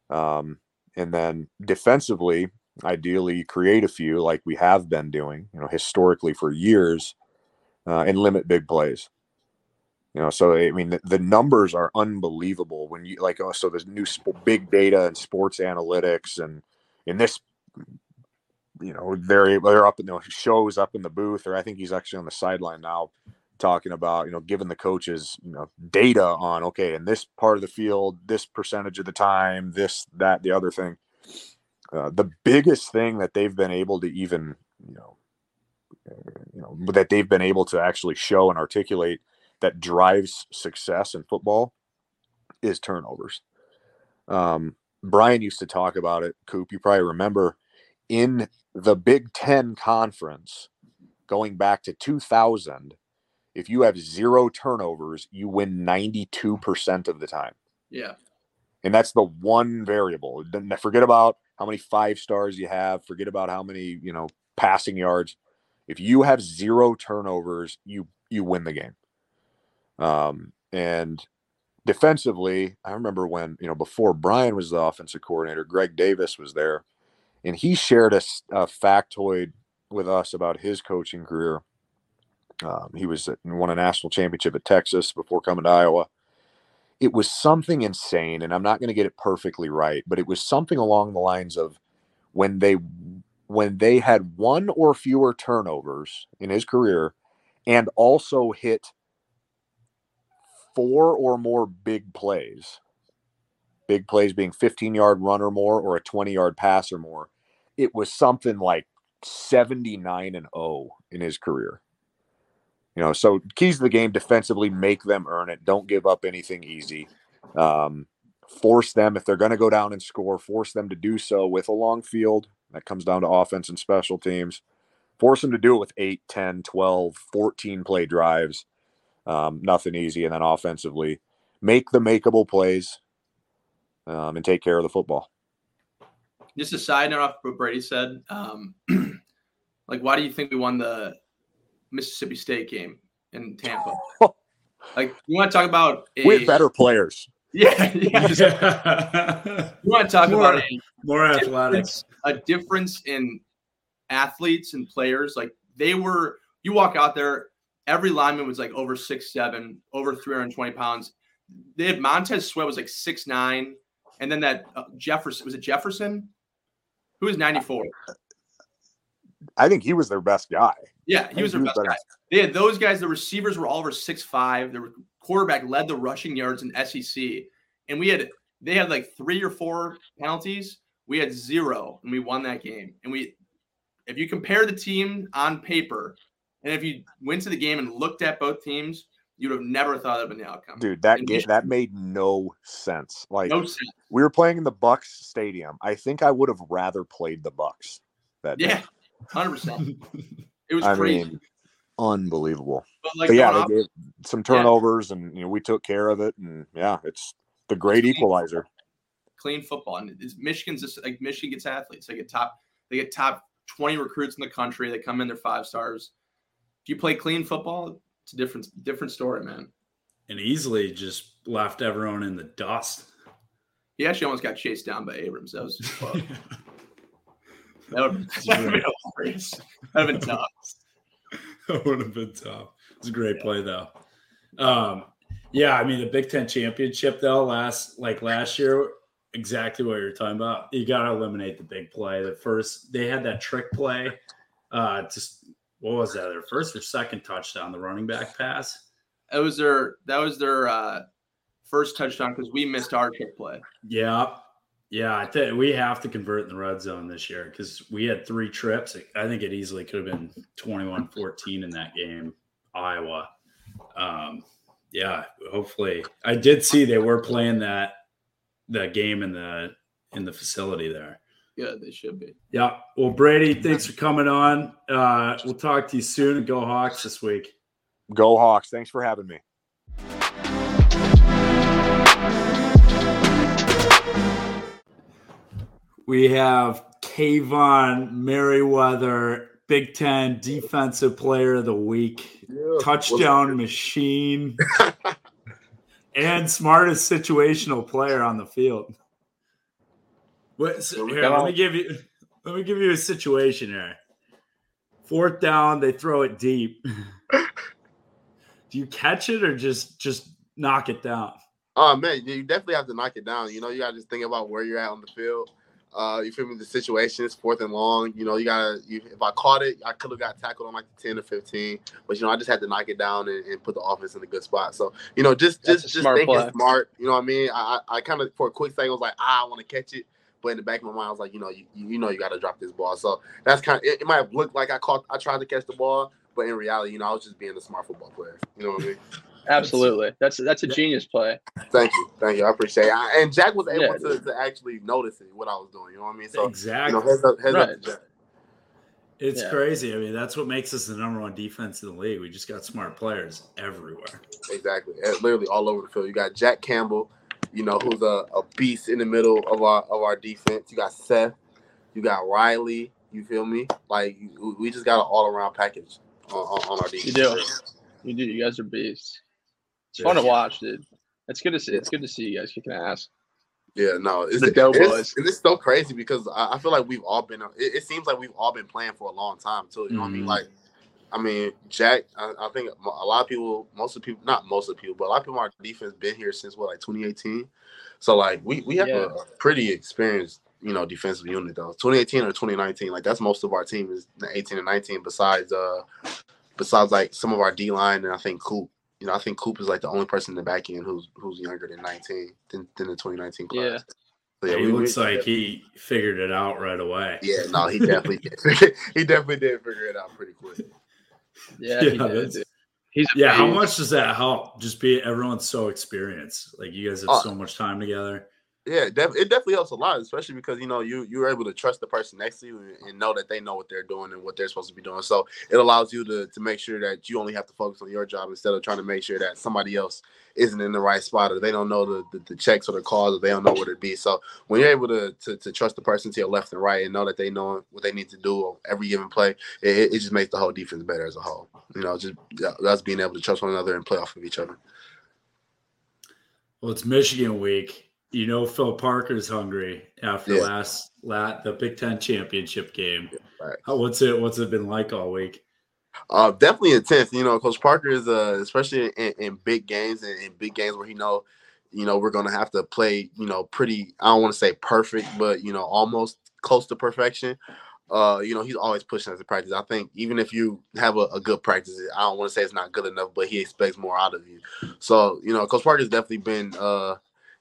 Um, and then defensively, ideally, create a few like we have been doing, you know, historically for years, uh, and limit big plays. You know, so I mean, the, the numbers are unbelievable when you like. Oh, so there's new sp- big data and sports analytics, and in this, you know, they're they're up in the shows up in the booth, or I think he's actually on the sideline now, talking about you know giving the coaches you know data on okay in this part of the field, this percentage of the time, this that the other thing. Uh, the biggest thing that they've been able to even you know you know that they've been able to actually show and articulate that drives success in football is turnovers. Um, Brian used to talk about it. Coop, you probably remember in the Big Ten conference going back to 2000. If you have zero turnovers, you win 92% of the time. Yeah. And that's the one variable. Forget about how many five stars you have. Forget about how many, you know, passing yards. If you have zero turnovers, you you win the game. Um, and defensively, I remember when, you know, before Brian was the offensive coordinator, Greg Davis was there, and he shared a factoid with us about his coaching career. Um, he was at, won a national championship at Texas before coming to Iowa. It was something insane, and I'm not going to get it perfectly right, but it was something along the lines of when they when they had one or fewer turnovers in his career, and also hit four or more big plays. Big plays being 15 yard run or more, or a 20 yard pass or more. It was something like 79 and 0 in his career. You know, so keys to the game defensively, make them earn it. Don't give up anything easy. Um, force them, if they're going to go down and score, force them to do so with a long field. That comes down to offense and special teams. Force them to do it with 8, 10, 12, 14 play drives. Um, nothing easy. And then offensively, make the makeable plays um, and take care of the football. just a side note off what Brady said. Um, like, why do you think we won the Mississippi State game in Tampa? like, you want to talk about a, we have better players. Yeah, yeah. you want to talk More- about a More athletic. difference, a difference in athletes and players. Like they were, you walk out there, every lineman was like over six seven, over three hundred twenty pounds. They had Montez Sweat was like six nine, and then that uh, Jefferson was it Jefferson, who was ninety four. I think he was their best guy. Yeah, he was their He best guy. They had those guys. The receivers were all over six five. The quarterback led the rushing yards in SEC, and we had they had like three or four penalties. We had zero, and we won that game. And we, if you compare the team on paper, and if you went to the game and looked at both teams, you'd have never thought of an outcome. Dude, that And game, that made no sense. Like no sense. we were playing in the Bucs stadium. I think I would have rather played the Bucs that. Yeah, hundred percent. It was I crazy. mean, unbelievable. but like, But yeah, they gave some turnovers, and you know we took care of it, and yeah, it's the great equalizer. clean football. And it's, Michigan's just like Michigan gets athletes. They get top, they get top 20 recruits in the country. They come in, they're five stars. If you play clean football, it's a different different story, man. and easily just left everyone in the dust. He actually almost got chased down by Abrams. That was that would have been hilarious. That would have been tough. that would have been tough. It's a great play though. Um, yeah, I mean the Big Ten championship though last like last year, exactly what you're talking about. You got to eliminate the big play. The first they had that trick play. Uh, just what was that? Their first or second touchdown, the running back pass. That was their that was their uh, first touchdown because we missed our kick play. Yeah, yeah. I think we have to convert in the red zone this year because we had three trips. I think it easily could have been 21-14 in that game, Iowa. Um, yeah, hopefully. I did see they were playing that that game in the in the facility there. Yeah, they should be. Yeah. Well, Brady, thanks for coming on. Uh, we'll talk to you soon and go Hawks this week. Go Hawks! Thanks for having me. We have Kaevon Merriweather, Big Ten Defensive Player of the Week, touchdown machine, and smartest situational player on the field. What, so- here, let me give you let me give you a situation here. Fourth down, they throw it deep. Do you catch it or just just knock it down? Oh man, you definitely have to knock it down. You know, you gotta just think about where you're at on the field. Uh, you feel me? The situation is fourth and long. You know, you gotta. You, if I caught it, I could have got tackled on like the ten or fifteen. But you know, I just had to knock it down and, and put the offense in a good spot. So you know, just That's just just smart thinking play. smart. You know what I mean? I I, I kind of for a quick second was like, ah, I want to catch it. But in the back of my mind, I was like, you know, you, you know, you got to drop this ball. So that's kind of it, it. Might have looked like I caught, I tried to catch the ball, but in reality, you know, I was just being a smart football player. You know what I mean? Absolutely. That's that's a genius play. Thank you, thank you. I appreciate it. I- And Jack was able Yeah, to, to actually notice it, what I was doing. You know what I mean? So you exactly. know, heads up, heads up Right. to Jack. It's Yeah. crazy. I mean, that's what makes us the number one defense in the league. We just got smart players everywhere. Exactly. Literally all over the field. You got Jack Campbell, you know, who's a, a beast in the middle of our of our defense. You got Seth. You got Riley. You feel me? Like we just got an all around package on, on, on our defense. You do. You do. You guys are beasts. It's fun to watch, dude. It's good to see. It's good to see you guys kicking ass. Yeah, no, it's, The Dough it's, Boys. and it's so crazy because I, I feel like we've all been. It, it seems like we've all been playing for a long time too. You know what I mean? Mhm. Like, I mean, Jack. I, I think a lot of people, most of the people, not most of the people, but a lot of people on our defense been here since what, like 2018. So like, we we have Yeah. a, a pretty experienced, you know, defensive unit though. 2018 or 2019, like that's most of our team is 18 and 19. Besides, uh, besides like some of our D line and I think Coop. You know, I think Coop is like the only person in the back end who's who's younger than 19 than, than the 2019 class. Yeah. So, he we- looks we- like he figured it out right away. Yeah, no, he definitely did. he definitely did figure it out pretty quick. Yeah. Yeah, he Yeah, how much does that help? Just be everyone's so experienced. Like you guys have Oh. so much time together. Yeah, it definitely helps a lot, especially because you know you you're able to trust the person next to you and, know that they know what they're doing and what they're supposed to be doing. So it allows you to to make sure that you only have to focus on your job instead of trying to make sure that somebody else isn't in the right spot or they don't know the, the, the checks or the calls or they don't know what it be. So when you're able to, to, to trust the person to your left and right and know that they know what they need to do every given play, it, it just makes the whole defense better as a whole. You know, just us being able to trust one another and play off of each other. Well, it's Michigan week you know Phil Parker's hungry after yeah. last lat the Big Ten championship game. Yeah, right. How, what's it what's it been like all week? Uh, definitely intense. You know, Coach Parker is uh, especially in, in big games and in big games where he know, you know, we're gonna have to play, you know, pretty. I don't want to say perfect, but you know, almost close to perfection. Uh, you know, he's always pushing us to practice. I think even if you have a, a good practice, I don't want to say it's not good enough, but he expects more out of you. So, you know, Coach Parker's definitely been uh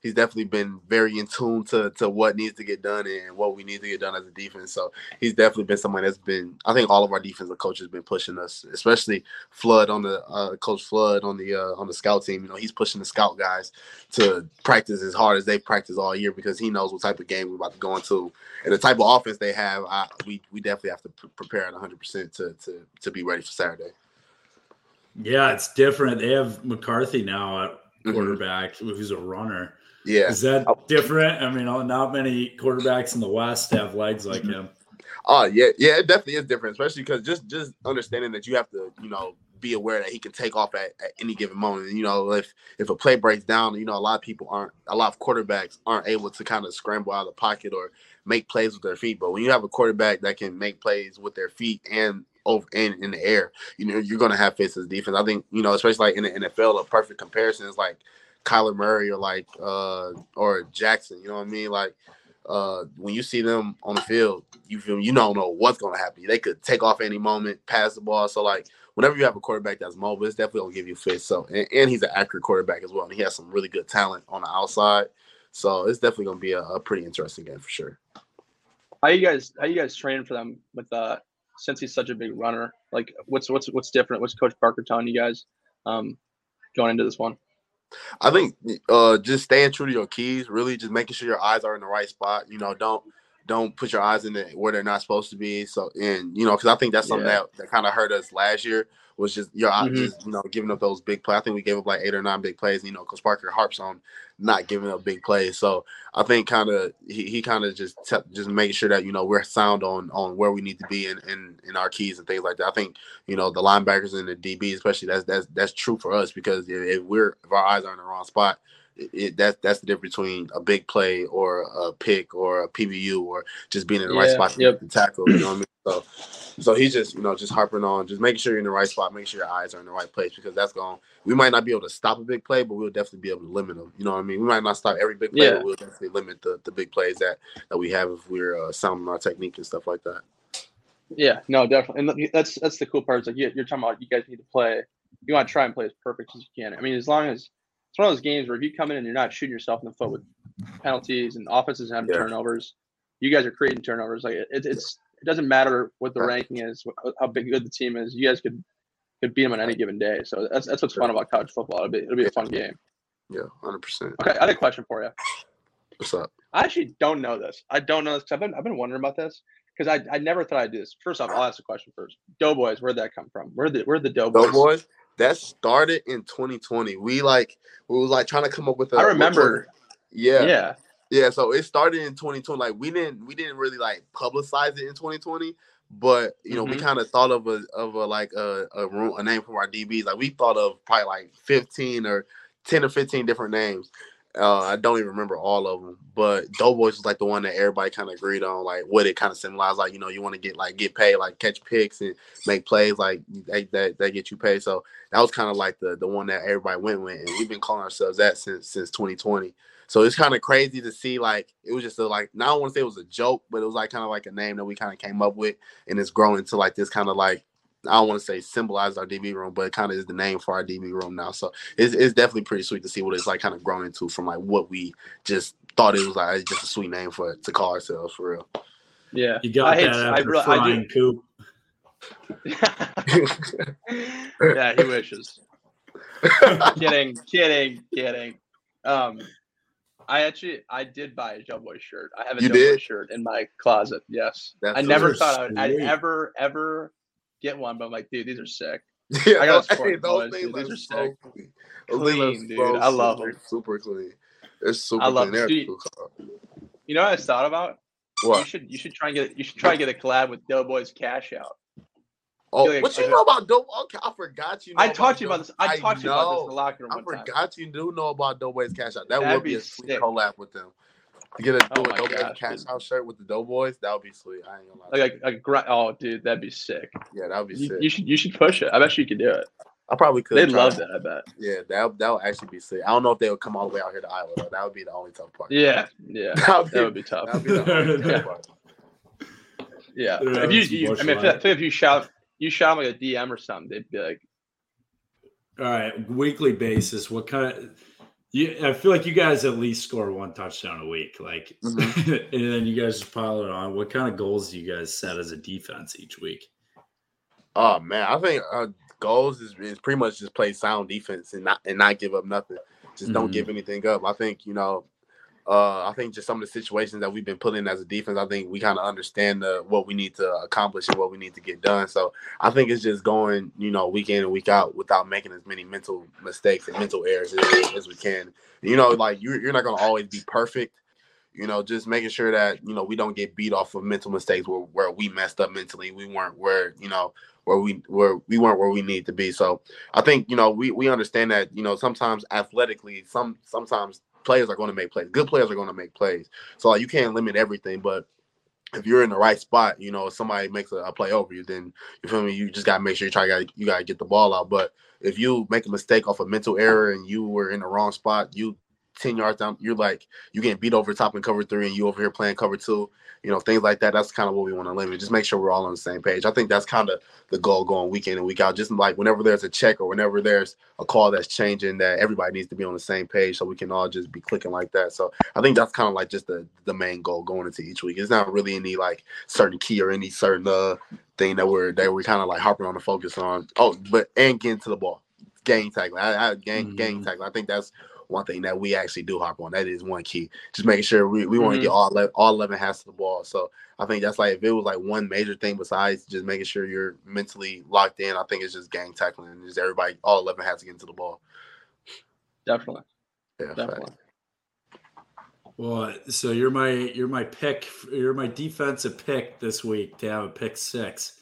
he's definitely been very in tune to to what needs to get done and what we need to get done as a defense. So he's definitely been someone that's been. I think all of our defensive coaches been pushing us, especially Flood on the uh, coach Flood on the uh, on the scout team. You know, he's pushing the scout guys to practice as hard as they practice all year because he knows what type of game we're about to go into and the type of offense they have. I, we we definitely have to p- prepare at 100 percent to to to be ready for Saturday. Yeah, it's different. They have McCarthy now at mm-hmm. quarterback, mm-hmm. who's a runner. Yeah. Is that oh. different? I mean, not many quarterbacks in the West have legs like him. Oh yeah, yeah, it definitely is different, especially because just just understanding that you have to, you know, be aware that he can take off at, at any given moment. And, you know, if if a play breaks down, you know, a lot of people aren't, a lot of quarterbacks aren't able to kind of scramble out of the pocket or make plays with their feet. But when you have a quarterback that can make plays with their feet and over and in the air, you know, you're gonna have faces defense. I think, you know, especially like in the NFL, a perfect comparison is like Kyler Murray or like uh or Jackson. You know what I mean? Like uh when you see them on the field, you feel you don't know what's gonna happen. They could take off any moment, pass the ball. So like whenever you have a quarterback that's mobile, it's definitely gonna give you fits. So and, and he's an accurate quarterback as well, and he has some really good talent on the outside. So it's definitely gonna be a, a pretty interesting game for sure. How you guys how you guys training for them with uh since he's such a big runner? Like what's what's what's different? What's Coach Parker telling you guys um going into this one? I think uh, just staying true to your keys, really just making sure your eyes are in the right spot. You know, don't don't put your eyes in the, where they're not supposed to be. So, and you know, because I think that's something yeah. that, that kind of hurt us last year was just your mm-hmm. just you know giving up those big plays. I think we gave up like eight or nine big plays. You know, because Parker harps on not giving up big plays. So I think kind of he, he kind of just te- just making sure that you know we're sound on on where we need to be in, in in our keys and things like that. I think you know the linebackers and the DB especially that's that's that's true for us because if we're if our eyes are in the wrong spot it, that that's the difference between a big play or a pick or a PBU or just being in the yeah, right spot yep. to tackle. You know what I mean? So, so he's just you know just harping on just making sure you're in the right spot, making sure your eyes are in the right place because that's going. We might not be able to stop a big play, but we'll definitely be able to limit them. You know what I mean? We might not stop every big play, yeah. but we'll definitely limit the, the big plays that that we have if we're uh, sounding our technique and stuff like that. Yeah, no, definitely, and that's that's the cool part. Is like you're talking about you guys need to play. You want to try and play as perfect as you can. I mean, as long as it's one of those games where if you come in and you're not shooting yourself in the foot with penalties and offenses have yeah. turnovers, you guys are creating turnovers. Like it, it's it doesn't matter what the ranking is, how big good the team is. You guys could could beat them on any given day. So that's that's what's fun about college football. It'll be it'll be a fun game. Yeah, hundred percent. Okay, I had a question for you. What's up? I actually don't know this. I don't know this because I've been I've been wondering about this because I, I never thought I'd do this. First off, I'll ask the question first. Doughboys, where'd that come from? Where the where the Doughboys? Doughboys that started in 2020. We like we was like trying to come up with. A, I remember. Yeah. Yeah. Yeah. So it started in 2020. Like we didn't we didn't really like publicize it in 2020, but you know mm-hmm. we kind of thought of a of a like a a, room, a name for our DBs. Like we thought of probably like 15 or 10 or 15 different names. Uh, I don't even remember all of them, but Doughboys was like the one that everybody kind of agreed on, like what it kind of symbolized. Like you know, you want to get like get paid, like catch picks and make plays, like that that, that get you paid. So that was kind of like the the one that everybody went with, and we've been calling ourselves that since since 2020. So it's kind of crazy to see like it was just a, like now I don't want to say it was a joke, but it was like kind of like a name that we kind of came up with, and it's grown into like this kind of like I don't want to say symbolize our DB room, but it kind of is the name for our DB room now. So it's, it's definitely pretty sweet to see what it's like kind of grown into from like what we just thought it was like just a sweet name for it to call ourselves for real. Yeah, you got I that hate, after I, frying I coop. yeah, he wishes. kidding, kidding, kidding. Um, I actually I did buy a Doughboy shirt. I have a You Doughboy did? shirt in my closet. Yes, That's I never those are thought I'd, I'd ever ever get one, but I'm like, dude, these are sick. Yeah, I got hey, those things dude. These are so sick. clean. Those things are Clean, dude. so I love super, them. Super clean. It's super I love clean. Too. You know what I thought about? You What? should you should try and get you should try and get a collab with Doughboys Cash Out. Oh, like- what you know about dope? Okay, I forgot you. Know I talked to you about this. I talked to you about this in the locker room I one time. forgot you do know about Doughboys Cash Out. That That'd would be be a sweet collab with them. To get a, Oh do a Doughboys gosh, Cash dude. Out shirt with the Doughboys, that would be sweet. I ain't gonna lie. Like a, a gr- oh dude, that'd be sick. yeah, that would be You, sick. you should you should push it. I bet you could do it. I probably could. They'd try love that. I bet. Yeah, that that would actually be sick. I don't know if they would come all the way out here to Iowa. Though. That would be the only tough part. Yeah, yeah, that would be, that would be tough. that would be the tough. Yeah, Yeah, if you, that's you I mean, if, light. if, if you shout you shout them like a DM or something, they'd be like, All right, weekly basis. What kind of? You, I feel like you guys at least score one touchdown a week, like, Mm-hmm. and then you guys just pile it on. What kind of goals do you guys set as a defense each week? Oh man, I think uh, goals is, is pretty much just play sound defense and not and not give up nothing. Just don't Mhm. give anything up. I think you know. Uh, I think just some of the situations that we've been put in as a defense, I think we kind of understand the, what we need to accomplish and what we need to get done. So I think it's just going, you know, week in and week out without making as many mental mistakes and mental errors as, as we can. You know, like you're, you're not going to always be perfect. You know, just making sure that you know we don't get beat off of mental mistakes where, where we messed up mentally. We weren't where you know where we where we weren't where we need to be. So I think you know we we understand that you know sometimes athletically some sometimes players are going to make plays. Good players are going to make plays. So like, you can't limit everything, but if you're in the right spot, you know, if somebody makes a, a play over you, then you feel me. You just gotta make sure you try. Gotta, you gotta get the ball out. But if you make a mistake off a mental error and you were in the wrong spot, you ten yards down, you're like you getting beat over top and cover three, and you over here playing cover two. You know, things like that. That's kind of what we want to limit. Just make sure we're all on the same page. I think that's kind of the goal going week in and week out. Just like whenever there's a check or whenever there's a call that's changing, that everybody needs to be on the same page so we can all just be clicking like that. So I think that's kind of like just the the main goal going into each week. It's not really any like certain key or any certain uh thing that we're that we're kind of like harping on the focus on. Oh, but and getting to the ball, gang tackling. I, I gang gang Mhm. tackling. I think that's one thing that we actually do harp on. That is one key. Just making sure we, we want to get all 11, all eleven hands to the ball. So I think that's like if it was like one major thing besides just making sure you're mentally locked in. I think it's just gang tackling and just everybody all eleven has to get into the ball. definitely, Yeah, fact. Well, so you're my you're my pick. You're my defensive pick this week to have a pick six.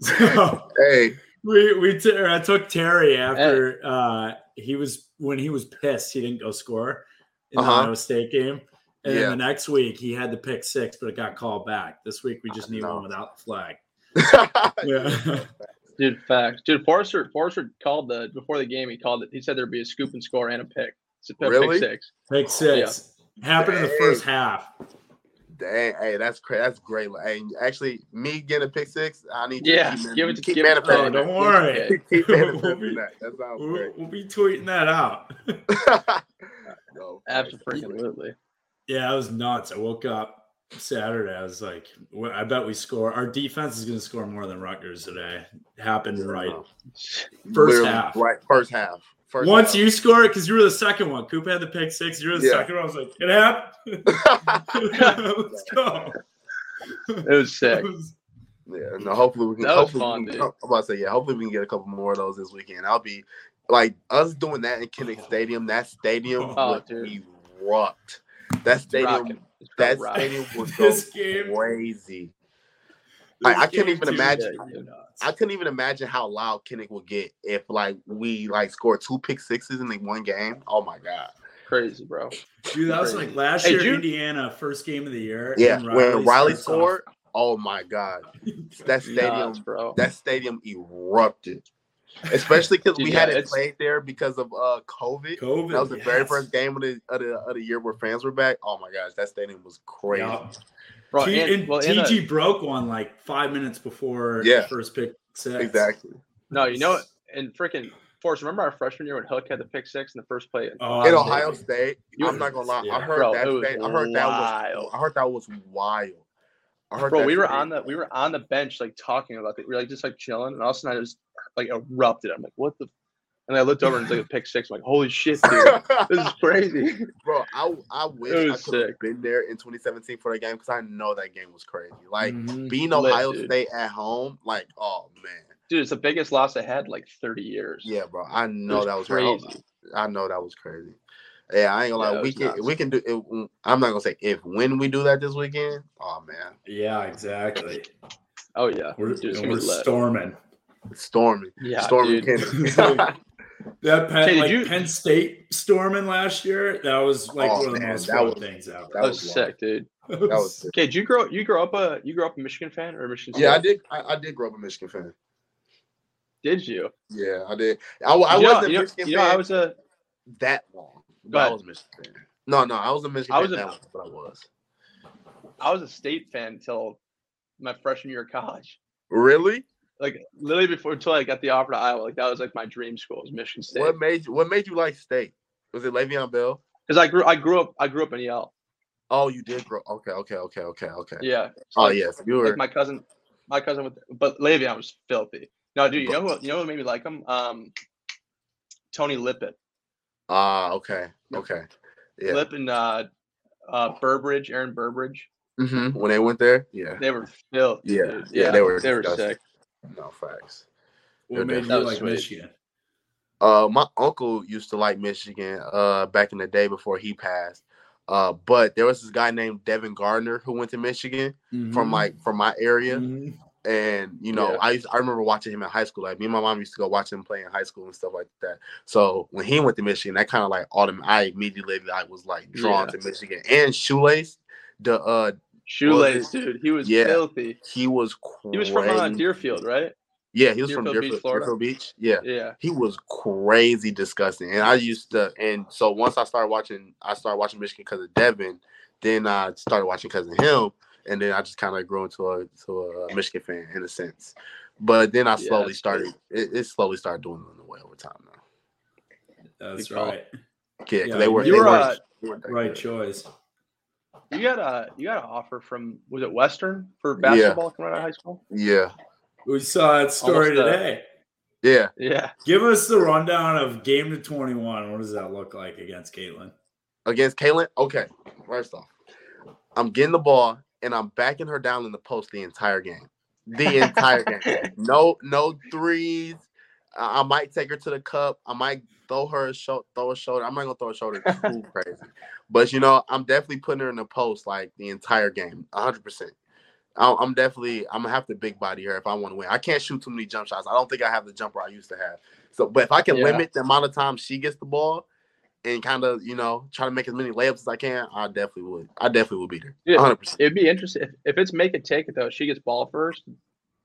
So Hey, we we t- or I took Terry after uh he was when he was pissed he didn't go score in Uh-huh. the Iowa State game. And Yeah. then the next week he had the pick six, but it got called back. This week we just need No. one without the flag. Yeah. Dude, facts. Dude, Forrester Forrester called the before the game. He called it. He said there'd be a scoop and score and a pick. It's a pick Really? six. pick six. Happened in the first half. Dang, hey, that's crazy. That's great. Hey, actually, me getting a pick six, I need to Yeah, keep, give it to- keep give it to- Oh, don't worry. Keep We'll be- that. That sounds We'll, great. we'll be tweeting that out. no, Absolutely. Yeah, it was nuts. I woke up Saturday. I was like, well, I bet we score. Our defense is going to score more than Rutgers today. Happened right. First Literally, half. Right, first half. First Once half. you score it, because you were the second one. Coop had the pick six. You were the Yeah. second one. I was like, it happened. Let's go. It was sick. It was- Yeah, no. Hopefully we can. That was hopefully fun, we can, dude. I'm about to say yeah. Hopefully we can get a couple more of those this weekend. I'll be like us doing that in Kinnick Stadium. That stadium Oh, would dude. be rocked. That stadium. That rocking. stadium was so crazy. I- I this can't even imagine. was pretty nuts. I couldn't even imagine how loud Kinnick would get if like we like scored two pick sixes in like one game. Oh my god. Crazy, bro. Dude, that was Crazy. like last Hey, year, Jude- Indiana, first game of the year. Yeah, and when Riley starts off- scored, oh my god. That stadium Nuts, bro. that stadium erupted. Especially because we yeah, hadn't it's- played there because of uh COVID. COVID. That was the very first game of the, of the of the year where fans were back. Oh my gosh, that stadium was crazy. Yeah. Bro, T- and- and well, and, uh, TG broke one like five minutes before Yeah. the first pick six. Exactly. no, you know, and freaking Forrest. Remember our freshman year when Hook had the pick six in the first play? Oh, In Ohio did. State, You- I'm not gonna lie. I heard Bro, that. it was I heard that was. wild. I heard that was wild. I heard Bro, that we were stadium- on the we were on the bench like talking about it. We were like just like chilling, and all of a sudden I just like erupted. I'm like, what the? And I looked over and it's like a pick six. I'm like, holy shit, dude, this is crazy. Bro, I I wish I was could have been there in 2017 for that game because I know that game was crazy. Like Mhm. being Lit, Ohio dude. State at home, like oh man, Dude, it's the biggest loss I had like 30 years. yeah, bro. I It know that was crazy. crazy. I know that was crazy. Yeah, I ain't gonna Yeah, lie. it We was can nuts. we can do it. I'm not gonna say if when we do that this weekend. Oh man, Yeah, exactly. Oh yeah, We're, dude, it's and gonna we're storming. storming, Yeah, storming. dude. Kinnick. That Penn, Hey, like you- Penn State storming last year, that was like Oh, one of the man, most that fun things ever. that That was was sick, dude. That that was sick. Okay, did you grow you grow up a you grew up a Michigan fan or a Michigan State? Yeah, I did. I, I did grow up a Michigan fan. Did you? Yeah, I did. I, I you know, wasn't you a Michigan you know, fan I was a that long. Go But I was a Michigan fan. No, no, I was a Michigan I fan was a- that long, but I was. I was a state fan until my freshman year of college. Really? Like literally before until I got the offer to Iowa. Like that was like my dream school was Michigan State. What made you? What made you like State? Was it Le'Veon Bell? Because I grew I grew up I grew up in Yale. Oh, you did grow. Okay, okay, okay, okay, okay. Yeah. So, Oh like, yes, you were. Like my cousin, my cousin with, but Le'Veon was filthy. No, dude, you know who? You know what made me like him? Um, Tony Lippett. Ah, okay, okay. Yeah. Lip and uh, uh, Burbridge, Aaron Burbridge. hmm When they went there, yeah. They were filthy. Yeah, dude. yeah, they were They were sick. No facts. what made That you like sweet. Michigan? Uh, my uncle used to like Michigan. Uh, back in the day before he passed. Uh, but there was this guy named Devin Gardner who went to Michigan Mm-hmm. from like from my area. Mhm. And you know, Yeah. I used, I remember watching him in high school. Like me and my mom used to go watch him play in high school and stuff like that. So when he went to Michigan, that kind of like autumn. I immediately I was like drawn Yeah. to Michigan and shoelace. The uh, Shoelace, dude. He was Yeah. filthy. he was crazy. He was from uh, Deerfield, right? Yeah, he was from Deerfield Beach, Florida? Deerfield Beach. Yeah. Yeah. He was crazy disgusting. And I used to and so once I started watching I started watching Michigan because of Devin, then I started watching because of him. And then I just kind of grew into a to a Michigan fan in a sense. But then I slowly that's started it, it slowly started doing it away over time now. That's Good right. Yeah, 'cause Yeah, they were you they were, weren't- uh, they weren't Right choice. You got a you got an offer from was it Western for basketball coming out of high school? Yeah. We saw that story Almost, today. Yeah. Yeah. Give us the rundown of game to 21. What does that look like against Caitlin? Against Caitlin? Okay. First off, I'm getting the ball and I'm backing her down in the post the entire game. The entire game. No, no threes. I, I might take her to the cup. I might throw her a shoulder, throw a shoulder. I'm not gonna throw a shoulder too crazy, but you know, I'm definitely putting her in the post like the entire game, 100. percent I'm definitely I'm gonna have to big body her if I want to win. I can't shoot too many jump shots. I don't think I have the jumper I used to have. So, but if I can Yeah. limit the amount of times she gets the ball and kind of you know try to make as many layups as I can, I definitely would. I definitely would beat her. Yeah. 100. percent It'd be interesting if, if it's make it take it though. She gets ball first.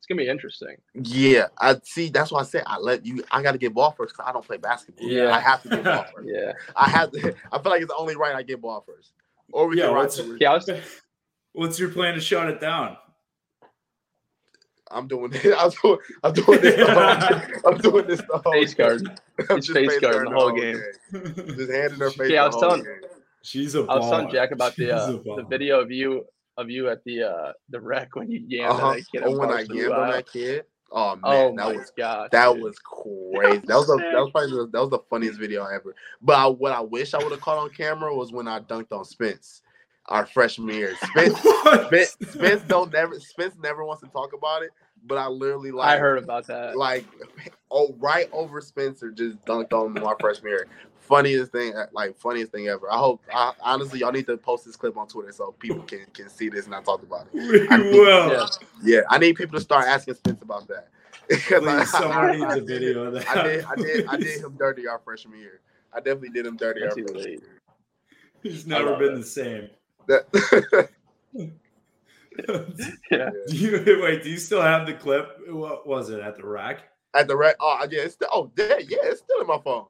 It's gonna be interesting. Yeah, I see. That's why I said I let you. I got to get ball first because I don't play basketball. Yeah. I have to get ball first. Yeah. I have to. I feel like it's only right I get ball first. Or we Yeah, can ride what's- to- Yeah. Was, What's your plan to shut it down? I'm doing this. I'm doing, I'm doing this. The whole, I'm doing this the whole face game. guard. I'm He's face guarding guarding the whole game. Just handing her face. Yeah, I was telling- game. She's a I was telling. Jack about the uh, the video of you of you at the uh the wreck when you yammed Uh-huh. that kid. Oh, when I yammed on that kid. Oh man, Oh that was god. that dude. was crazy. That was a, that was probably the, that was the funniest video ever. But I, what I wish I would have caught on camera was when I dunked on Spence, our freshman year. Spence, Spence, Spence don't never Spence never wants to talk about it. But I literally like I heard about that. like oh right over Spencer just dunked on my freshman year. Funniest thing, like funniest thing ever. I hope I, honestly y'all need to post this clip on Twitter so people can can see this and I talk about it. I think- will. Yeah. Yeah, I need people to start asking Spence about that. 'Cause I- Please, someone I- needs I a did- video of that. I did, I did, I did him dirty our freshman year. I definitely did him dirty our freshman year. He's never been it. the same. That, Yeah. Do you wait? Do you still have the clip? What was it at the rack? at the rack? oh yeah, it's still, oh yeah, yeah, it's still in my phone.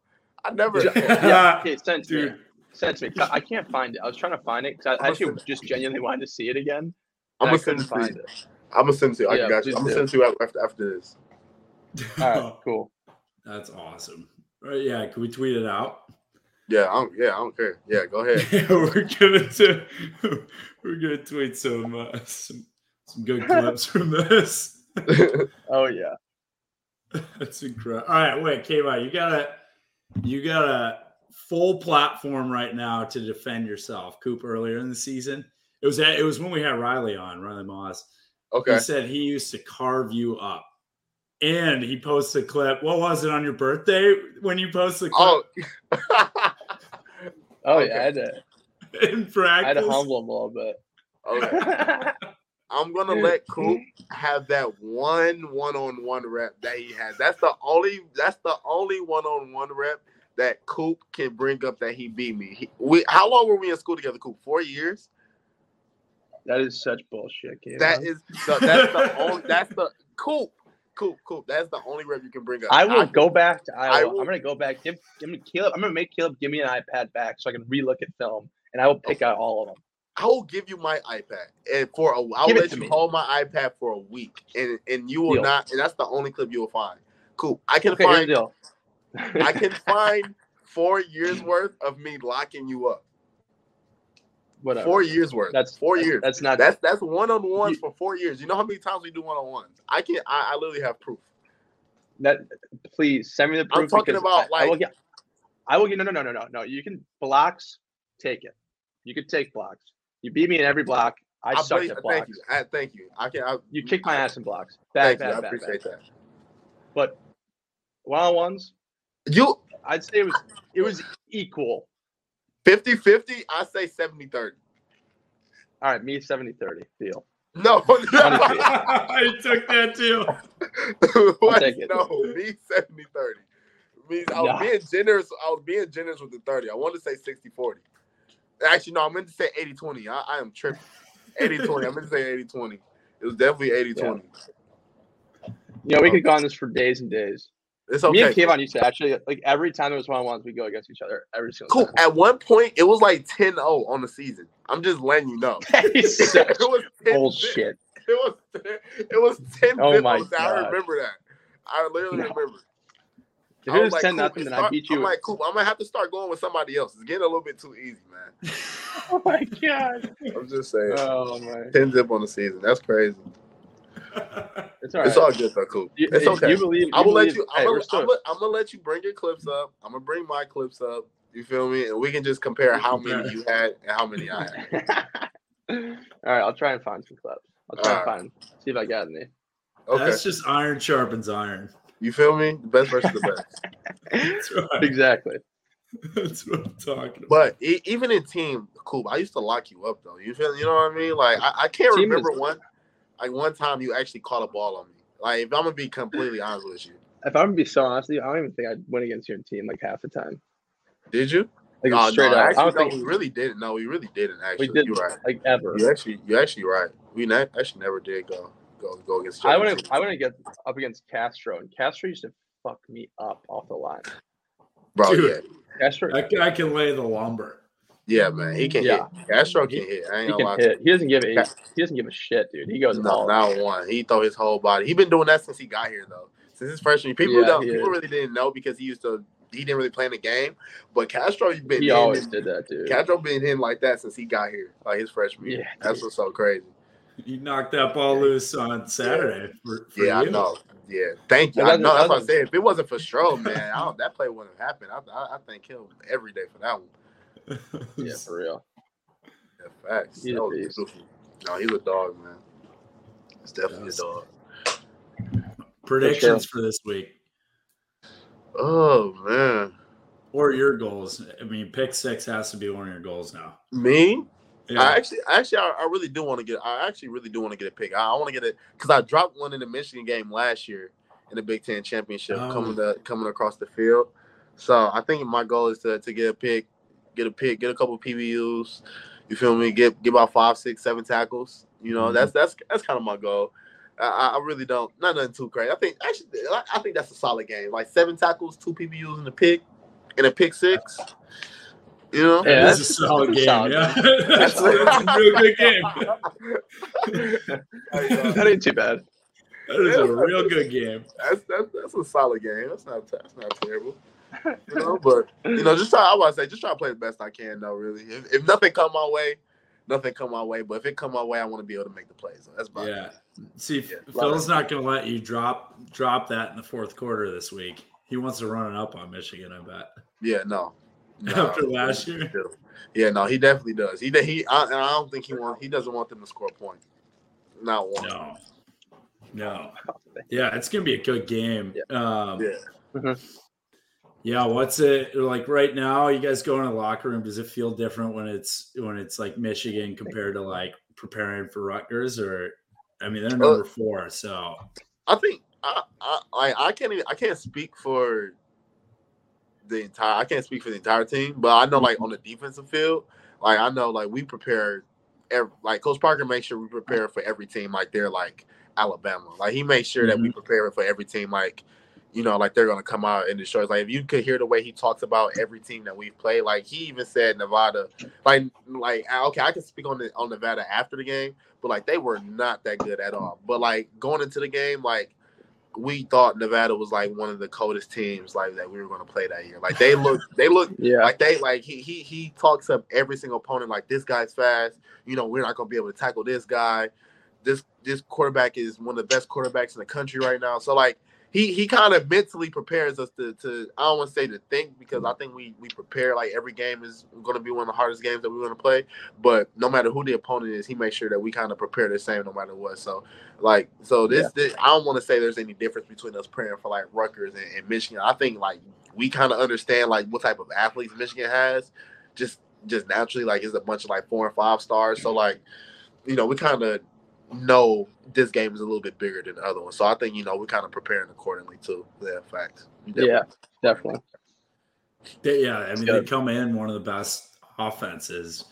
I never. Yeah. Okay, send it to me. Dude, Send to me. I can't find it. I was trying to find it because I I'm actually just genuinely wanted to see it again. I'm and I gonna send couldn't it find it. I'm gonna send to you. I Yeah, got you. I'm gonna send to you after after this. All right, cool. That's awesome. Right, yeah, can we tweet it out? Yeah, I don't, yeah, I don't care. Yeah, go ahead. Yeah, we're gonna do, we're gonna tweet some uh, some some good clips from this. Oh yeah. That's incredible. All right, wait, Kayla, you gotta you got a full platform right now to defend yourself. Coop earlier in the season, it was at, it was when we had Riley on Riley Moss. Okay. He said he used to carve you up. And he posted a clip. What was it on your birthday when you posted the clip Oh. Oh yeah, I had to, in I practice? had to humble him a little bit. okay. I'm gonna let Coop have that one one-on-one rep that he has. That's the only. That's the only one-on-one rep that Coop can bring up that he beat me. He, we, how long were we in school together, Coop? Four years. That is such bullshit, Kevin. That is the, that's the only. That's the Coop. Coop. Coop. That's the only rep you can bring up. I will go back to Iowa. will- I'm gonna go back. Give, give me Kaleb. I'm gonna make Kaleb give me an iPad back so I can relook at film, and I will pick out all of them. I will give you my iPad and for a. I'll Give let you me. hold my iPad for a week, and and you will Deal. not. And that's the only clip you will find. Cool. I can Okay, find. deal. I can find four years worth of me locking you up. Whatever. Four years worth. That's four that's- years. That's not. That's that's one on ones for four years. You know how many times we do one on ones? I can I, I literally have proof. that. Please send me the proof. I'm talking about, I, I will like- get. I will get no no no no no no. You can blocks. Take it. You can take blocks. You beat me in every block. I, I suck believe- at thank you. I, thank you. I can. I, You kicked my ass in blocks. Bad, Thank you. I bad, appreciate bad. that. But one on ones, You I'd say it was it was equal. 50-50, I say 70-30. All right, me 70 30. Deal. No, I took that too. What? take it. no, me 70-30. Means I was No. being generous. I was being generous with the 30. I wanted to say 60-40. Actually, no, I meant to say 80-20. I, I am tripping. 80-20. I meant to say 80-20. It was definitely 80-20. Yeah, know, we could go um, on this for days and days. It's okay. Me and. Kaevon used to actually like every time there was one on ones, we go against each other every single Cool. time. At one point, it was like 10-0 on the season. I'm just letting you know. It was 10 bullshit. It was it was 10 Oh my I remember that. I literally No. remember. If it was, was like, ten nothing, then I beat you. I'm like, Coop, I'm gonna have to start going with somebody else. It's getting a little bit too easy, man. oh my god. I'm just saying. Oh my. 10 zip on the season. That's crazy. It's all right. It's all good though, Coop. You, it's okay. You believe, I will let you. I'm we're gonna, still, I'm, gonna, I'm gonna let you bring your clips up. I'm gonna bring my clips up. You feel me? And we can just compare how many you had and how many I had. all right, I'll try and find some clips. I'll try and Alright. find see if I got any. Okay. That's just iron sharpens iron. You feel me? The best versus the best. That's right. exactly. That's what I'm talking about. But e- even in team, Coop, I used to lock you up though. You feel? You know what I mean? Like I, I can't Team remember is- one, like one time you actually caught a ball on me. Like if I'm gonna be completely honest with you, If I'm gonna be so honest with you, I don't even think I went against your team like half the time. did you? Like Oh, straight no, up. actually, I don't no, think we really didn't. No, we really didn't. Actually, we did You're right. like ever. You actually, you actually right. We ne- actually never did go go go against. each I other. wouldn't I wouldn't get up against Castro and Castro used to fuck me up off the line. bro. Dude. Yeah, Castro That guy can lay the lumber. yeah, man. He can Yeah. hit. Castro can hit. I ain't he can lie. hit. He doesn't give a he doesn't give a shit, dude. He goes No, all not one. He throw his whole body. He been doing that since he got here though. Since his freshman year. People Yeah, don't people is. really didn't know because he used to he didn't really play in the game. But Castro been he always him- did that, dude. Castro been hitting like that since he got here, like his freshman year. Yeah, That's dude. what's so crazy. He knocked that ball loose on Saturday. For, for Yeah, I know. Yeah, thank you. Well, I that's- know. That's what I that's- said. If it wasn't for Stroh, man, I don't, that play wouldn't have happened. I, I, I thank him every day for that one. Yeah, for real. Yeah, facts. He's that a was beautiful. No, he's a dog, man. He's definitely Yes. a dog. Predictions for this week Oh man, or your goals. I mean, pick six has to be one of your goals now. me. Yeah. I actually, actually, I, I really do want to get. I actually really do want to get a pick. I, I want to get it because I dropped one in the Michigan game last year in the Big Ten championship, Oh. coming to coming across the field. So I think my goal is to, to get a pick, get a pick, get a couple PBUs. You feel me? Get get about five, six, seven tackles. You know, Mhm. that's that's that's kind of my goal. I, I- really don't, not nothing too crazy. I think actually, I, I think that's a solid game. Like seven tackles, two PBUs in the pick, and a pick six. You know, Yeah, This that's- a solid game. solid. Yeah, that's, that's a real good game. that ain't too bad. That is a real good game. that's that's that's a solid game. That's not that's not terrible. You know, but you know, just try. I want to say, just try to play the best I can. though. really. If, if nothing come my way, nothing come my way. But if it come my way, I want to be able to make the plays. So that's about Yeah. it. See, Yeah. Phil's not going to let you drop drop that in the fourth quarter this week. he wants to run it up on Michigan. I bet. Yeah, no. No After last year? Yeah, no, he definitely does. He he, I, and I don't think he want. He doesn't want them to score a point. Not one. No. No. Yeah, it's gonna be a good game. Um, Yeah. Mhm. Yeah, what's it like right now? You guys go in the locker room. Does it feel different when it's when it's like Michigan compared to like preparing for Rutgers? Or I mean, they're number four, so I think I I I, I can't even I can't speak for the entire I can't speak for the entire team, but I know like on the defensive field, like I know like we prepare every, like Coach Parker makes sure we prepare for every team like they're like Alabama. Like he makes sure that we mm-hmm. prepare for every team like you know, like they're gonna come out and destroy. us. Like if you could hear the way he talks about every team that we've played, like he even said Nevada, like like okay, I can speak on the on Nevada after the game, but like they were not that good at all. But like going into the game, like we thought Nevada was like one of the coldest teams like that we were going to play that year. Like they look, they look Yeah. like they like he he he talks up every single opponent like this guy's fast. You know we're not going to be able to tackle this guy. This this quarterback is one of the best quarterbacks in the country right now. So like he he kind of mentally prepares us to to I don't want to say to think because I think we we prepare like every game is going to be one of the hardest games that we're going to play. But no matter who the opponent is, he makes sure that we kind of prepare the same no matter what. So like so this, this I don't want to say there's any difference between us praying for like Rutgers and, and Michigan. I think like we kind of understand like what type of athletes Michigan has, just just naturally like it's a bunch of like four and five stars. So like you know we kind of know this game is a little bit bigger than the other one. So I think you know we're kind of preparing accordingly too. Yeah, fact. Definitely- Yeah, definitely. They, yeah, I mean, they come in one of the best offenses.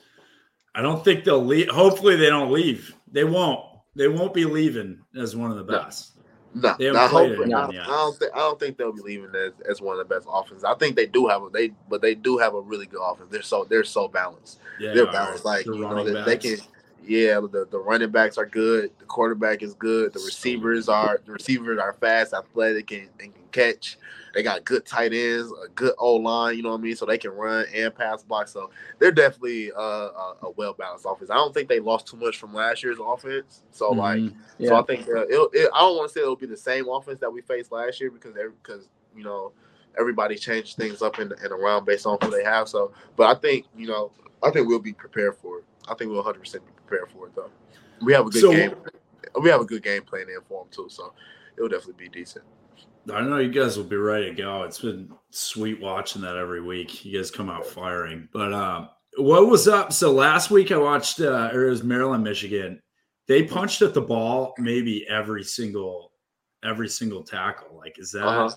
I don't think they'll leave. Hopefully, they don't leave. They won't. They won't be leaving as one of the best. No, They haven't I, played hope, anyone I. I don't think I don't think they'll be leaving as, as one of the best offenses. I think they do have a they, but they do have a really good offense. They're so they're so balanced. Yeah, they're balanced. Like the you know, they, they can. Yeah, the, the running backs are good. The quarterback is good. The receivers are the receivers are fast, athletic, and, and can catch. They got good tight ends, a good O line. You know what I mean? So they can run and pass block. So they're definitely uh, a, a well balanced offense. I don't think they lost too much from last year's offense. So like. Mhm. So I think uh, it, it, I don't want to say it'll be the same offense that we faced last year because because you know everybody changed things up and and around based on who they have. So, but I think you know I think we'll be prepared for it. I think we'll 100 percent be prepared for it though. We have a good So- game. We have a good game plan in for them too. So it'll definitely be decent. I know you guys will be ready to go. It's been sweet watching that every week. You guys come out firing. But um, what was up? So last week I watched uh, it was Maryland, Michigan. They punched at the ball maybe every single every single tackle. Like, is that Uh-huh.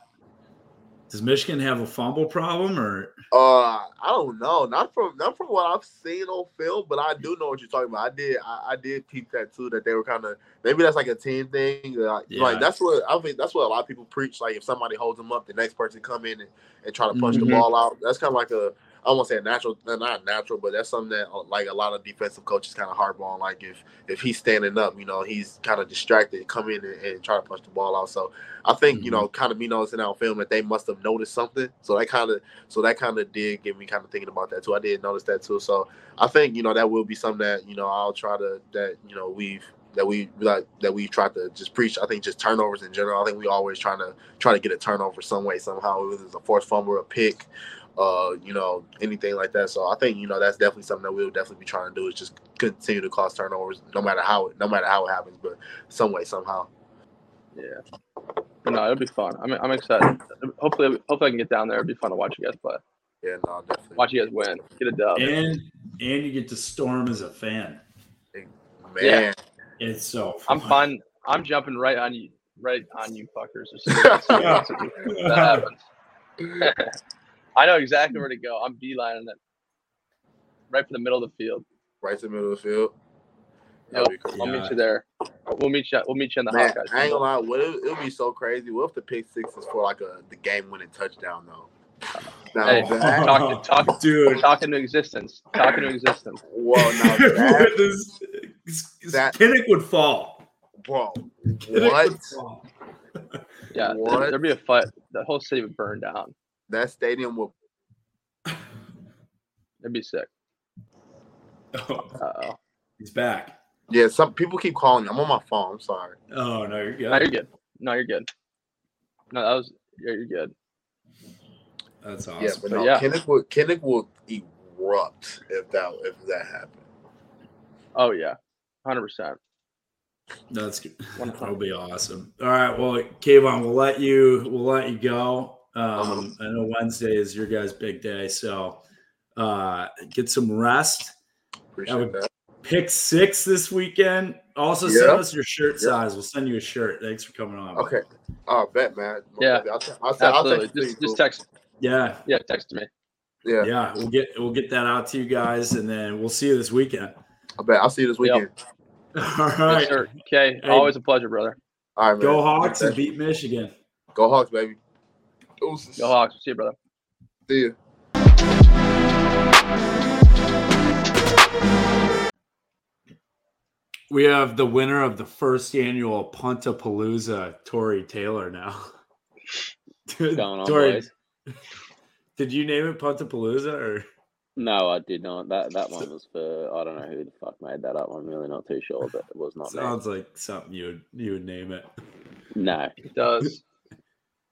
Does Michigan have a fumble problem or Uh, I don't know. Not from not from what I've seen on film, but I do know what you're talking about. I did I, I did peep that too. That they were kind of maybe that's like a team thing. Like, Yeah. like that's what I think. That's what a lot of people preach. Like if somebody holds them up, the next person come in and, and try to punch Mhm. the ball out. That's kind of like a I won't say a natural, not natural, but that's something that uh, like a lot of defensive coaches kind of harp on. Like if if he's standing up, you know, he's kind of distracted, come in and, and try to punch the ball out. So I think you Mhm. know, kind of me noticing on film that they must have noticed something. So that kind of so that kind of did get me kind of thinking about that too. I did notice that too. So I think you know that will be something that you know I'll try to that you know we've that we like that we try to just preach. I think just turnovers in general. I think we always trying to try to get a turnover some way somehow, whether it's a forced fumble, a pick, uh, you know, anything like that. So I think you know that's definitely something that we'll definitely be trying to do is just continue to cause turnovers, no matter how it no matter how it happens, but some way somehow. Yeah. But no, it'll be fun. I'm, I'm excited. Hopefully, hopefully I can get down there. It'll be fun to watch you guys play. Yeah, no, definitely. Watch you guys win. Get a dub. and and you get to storm as a fan. Man, Yeah. It's so I'm fun. fine. I'm jumping right on you, right on you fuckers. as soon as that happens. I know exactly where to go. I'm beelining it right for the middle of the field. right to the middle of the field. Yep. Cool. I'll Yeah. meet you there. We'll meet you. We'll meet you in the Man, Hawkeyes. I ain't gonna lie. What it, it'll be so crazy. What if the pick six is for like a the game winning touchdown though? Now Hey, that, talk, talk, dude. talk into existence. Talk into existence. whoa, now that, this, that- Kinnick would fall. bro, Kinnick what? fall. Yeah, What? there'd be a fight. The whole city would burn down. That stadium will. It'd be sick. Oh, Uh oh. he's back. Yeah, some people keep calling me. I'm on my phone. I'm sorry. Oh no, you're good. No, you're good. No, you're good. No, that was. Yeah, you're good. That's awesome. Yeah, but But no, yeah. Kinnick will Kinnick will erupt if that if that happened. Oh yeah, hundred percent. That's good. One That'll be awesome. All right. Well, Kaevon, we'll let you we'll let you go. Uh-huh. Um, I know Wednesday is your guys' big day, so uh, get some rest. Appreciate would- that. Pick six this weekend. Also, Yeah. send us your shirt Yeah. size. We'll send you a shirt. Thanks for coming on. Okay. Oh, bet, man. Yeah. I'll, t- I'll, t- I'll Absolutely. text Just just text. Yeah, Yeah, text me. Yeah, yeah. We'll get we'll get that out to you guys, and then we'll see you this weekend. I bet. I'll see you this Yep. weekend. All Yes, Okay. Hey. Always a pleasure, brother. All right, man. Go Hawks and beat Michigan. Go Hawks, baby. Deuces. Go Hawks. See you, brother. See you. We have the winner of the first annual Puntapalooza, Tory Taylor. Now, What's Tory, did you name it Puntapalooza or? No, I did not. That that one was for I don't know who the fuck made that up. I'm really not too sure, but it was not me. Sounds like something you would you would name it. No, It does.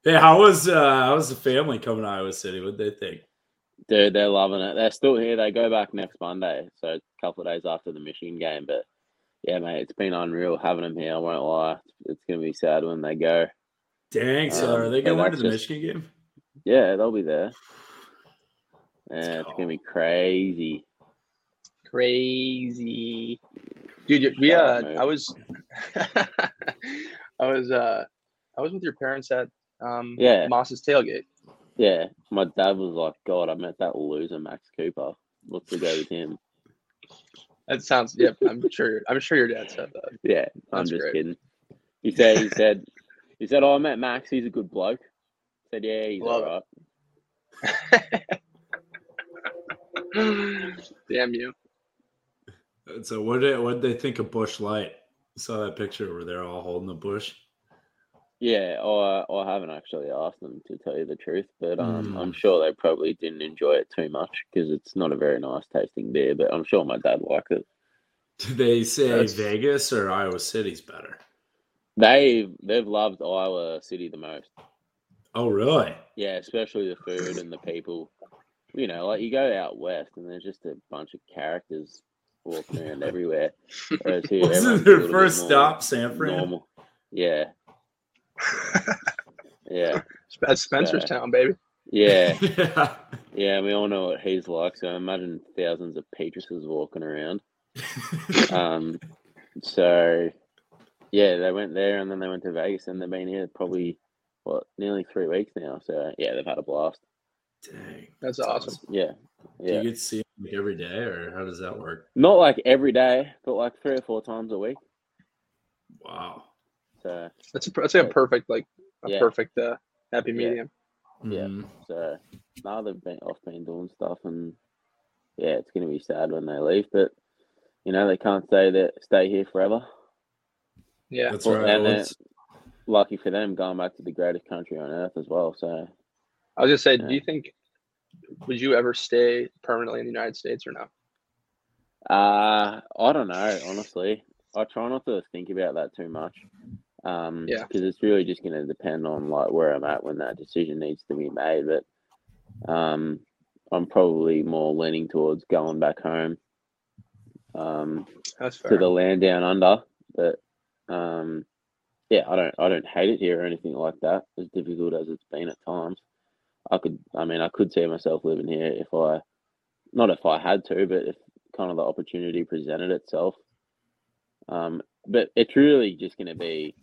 Hey, how was uh how was the family coming to Iowa City? What'd they think? dude, they're loving it. They're still here. They go back next Monday, so a couple of days after the Michigan game. But yeah, mate, it's been unreal having them here. I won't lie. It's gonna be sad when they go. Dang, so Um, are they but going to the just- Michigan game? Yeah, they'll be there. Let's Yeah, it's gonna be crazy. Crazy. Dude, you- we uh. I was I was uh I was with your parents at um Yeah. Masters tailgate. Yeah, my dad was like, "God, I met that loser Max Cooper. What's the go with him?" That sounds yeah, I'm sure I'm sure your dad said that. Yeah, I'm That's just great. kidding. He said, he said, he said, "Oh, I met Max. He's a good bloke." I said, "Yeah, he's Love it. all right." Damn you. So what did what did they think of Busch Light? saw that picture where they're all holding the bush. Yeah, I I haven't actually asked them to tell you the truth, but um, Mm. I'm sure they probably didn't enjoy it too much because it's not a very nice tasting beer. But I'm sure my dad liked it. Did they say That's- Vegas or Iowa City's better? They they've loved Iowa City the most. Oh, really? Yeah, especially the food and the people. You know, like you go out west and there's just a bunch of characters walking around everywhere. Whereas here, Wasn't their first stop San Fran? Normal. Yeah. Yeah. That's Spencer's Yeah. town, baby. Yeah. yeah. Yeah. We all know what he's like. So imagine thousands of Petrases walking around. Um, so yeah, they went there and then they went to Vegas and they've been here probably what nearly three weeks now. So yeah, they've had a blast. Dang. That's awesome. Yeah, Yeah. Do you get to see them like every day, or how does that work? Not like every day, but like three or four times a week. Wow. So That's a that's like a perfect like a Yeah. perfect uh happy Yeah. medium. Yeah. Mhm. so now they've been off been doing stuff and yeah, it's gonna be sad when they leave, but you know they can't stay that stay here forever. Yeah. That's Well, right. and then- it's- Lucky for them, going back to the greatest country on earth as well. So I was gonna say, Yeah. do you think would you ever stay permanently in the United States or no? Uh, I don't know, honestly. I try not to think about that too much. Um, Yeah. because it's really just going to depend on like where I'm at when that decision needs to be made. But um, I'm probably more leaning towards going back home. Um, That's to the land down under. But um, yeah, I don't I don't hate it here or anything like that. As difficult as it's been at times, I could I mean I could see myself living here if I not if I had to, but if kind of the opportunity presented itself. Um, but it's really just going to be,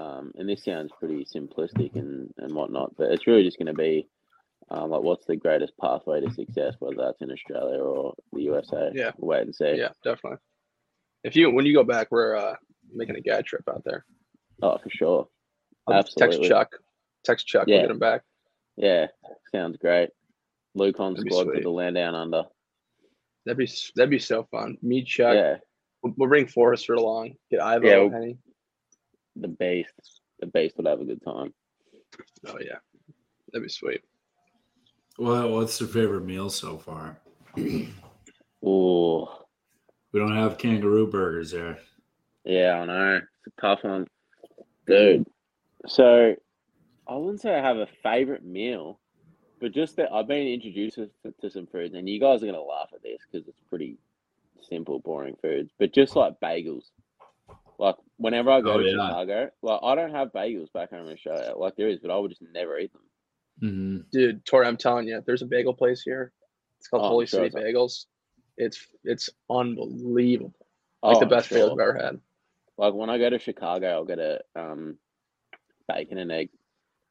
um, and this sounds pretty simplistic and, and whatnot, but it's really just going to be um, like what's the greatest pathway to success, whether that's in Australia or the USA. Yeah. Wait and see. yeah, definitely. If you when you go back, we're uh making a guy trip out there. Oh, for sure. I'll text Chuck. Text Chuck. Yeah. We'll get him back. Yeah, sounds great. Luke on That'd squad to the land down under. That'd be that'd be so fun. Meet Chuck. Yeah, We'll, we'll bring Forrester along. Get Ivo. Yeah, we'll- Henny. The beast. The beast would have a good time. Oh yeah, that'd be sweet. What What's your favorite meal so far? Oh, We don't have kangaroo burgers there. yeah, I know. It's a tough one, dude. So, I wouldn't say I have a favorite meal, but just that I've been introduced to, to some foods, and you guys are gonna laugh at this because it's pretty simple, boring foods. But just like bagels, like whenever I go Oh, to yeah. Chicago, like I don't have bagels back home in Australia. Like there is, but I would just never eat them. Mhm. Dude, Tory, I'm telling you, there's a bagel place here. It's called Oh, Holy sure City it's- Bagels. It's it's unbelievable. Like Oh, the best bagels sure. I've ever had. Like when I go to Chicago, I'll get a um, bacon and egg,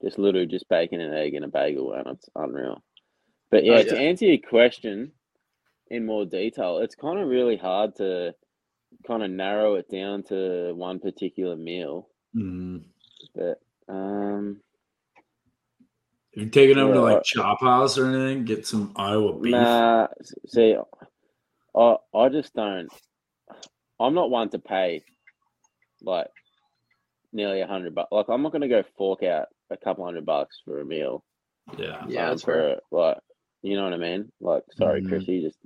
just literally just bacon and egg and a bagel, and it's unreal. But yeah, Oh, to answer your question in more detail, it's kind of really hard to kind of narrow it down to one particular meal. Mhm. But um, Have you taken over to like Chop House or anything? Get some Iowa beef. nah, see, I I just don't. I'm not one to pay like nearly a hundred bucks. Like I'm not gonna go fork out a couple hundred bucks for a meal. Yeah. Yeah, um, that's fair. for, Like, you know what I mean? Like, sorry, Mhm. Chrissy, just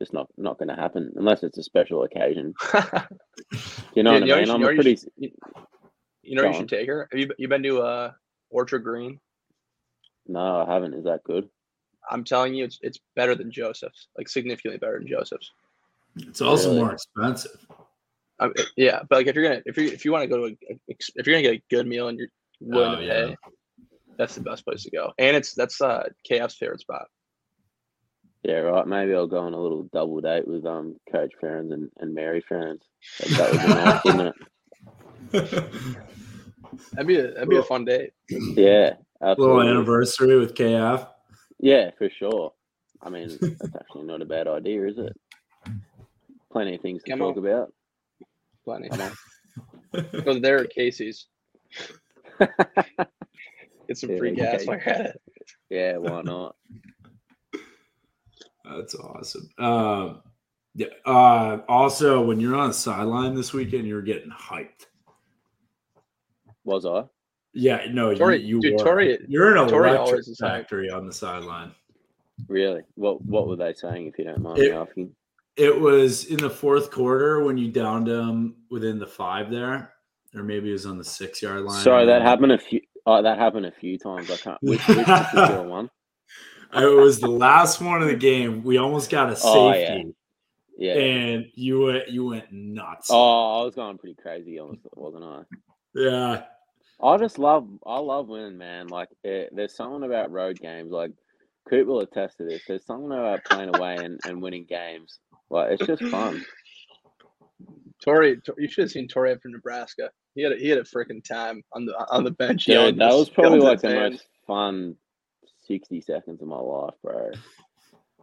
just not not going to happen unless it's a special occasion. You know Dude, what you know I you mean? should- I'm you know you pretty. should- you know, you should take her. Have you you been to uh Orchard Green? No, I haven't. Is that good? I'm telling you, it's it's better than Joseph's. Like significantly better than Joseph's. It's also Really? more expensive. I mean, yeah, but like if you're gonna if you if you want to go to a, if you're gonna get a good meal and you're willing Oh, to yeah. pay, that's the best place to go. And it's that's uh KF's favorite spot. Yeah, right. Maybe I'll go on a little double date with um Coach Ferentz and, and Mary Ferentz. That, that would be nice, wouldn't it? That'd be a that'd be a fun date. Yeah, absolutely. Little anniversary with KF. Yeah, for sure. I mean, that's actually not a bad idea, is it? Plenty of things to Come talk on. about. Plenty. Come on. Go there at Casey's. Get some Yeah, free okay. gas while you're at it. Yeah, why not? That's awesome. Um, yeah. Uh, also, when you're on the sideline this weekend, you're getting hyped. Was I? Yeah, no, Tory- you, you dude, were. Tory- you're an Tory electric factory on the sideline. Really? What What were they saying? If you don't mind It- me asking. It was in the fourth quarter when you downed them within the five there, or maybe it was on the six yard line. Sorry, that happened a few. Oh, that happened a few times. I can't. Which, which particular one? It was the last one of the game. We almost got a Oh, yeah. safety, Yeah. and you went you went nuts. Oh, I was going pretty crazy, honestly, wasn't I? Yeah, I just love. I love winning, man. Like, it, there's something about road games. Like, Coop will attest to this. There's something about playing away and, and winning games. Like, it's just fun. Tory, you should have seen Tory from Nebraska. He had a, he had a freaking time on the on the bench. Dude, yelling that was probably yelling to like the fans. most fun 60 seconds of my life, bro.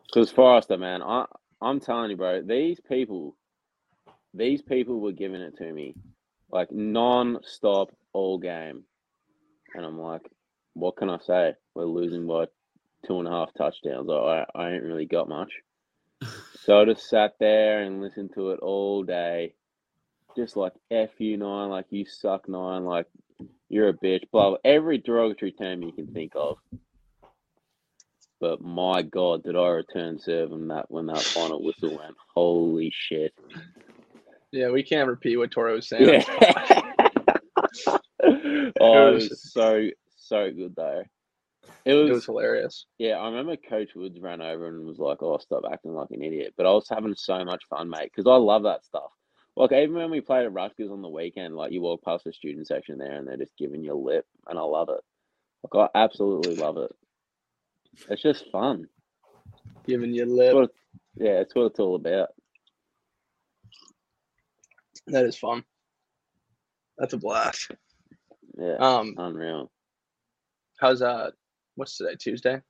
Because Forrester, man, I, I'm telling you, bro, these people, these people were giving it to me like non-stop all game. And I'm like, what can I say? We're losing by two and a half touchdowns. I, I ain't really got much. So I just sat there and listened to it all day. Just like F you nine, like you suck nine, like you're a bitch, blah, blah. Every derogatory term you can think of. But my God, did I return serve when that when that final whistle went? Holy shit! Yeah, we can't repeat what Tory was saying. Yeah. oh, it was- so so good though. It It was, was hilarious. yeah. I remember Coach Woods ran over and was like, "Oh, stop acting like an idiot." But I was having so much fun, mate, because I love that stuff. Like even when we played at Rutgers on the weekend, like you walk past the student section there and they're just giving you a lip, and I love it. Like I absolutely love it. It's just fun. Giving you It's lip. what, yeah, it's what it's all about. That is fun. That's a blast. Yeah, Um, unreal. how's uh, what's today? Tuesday.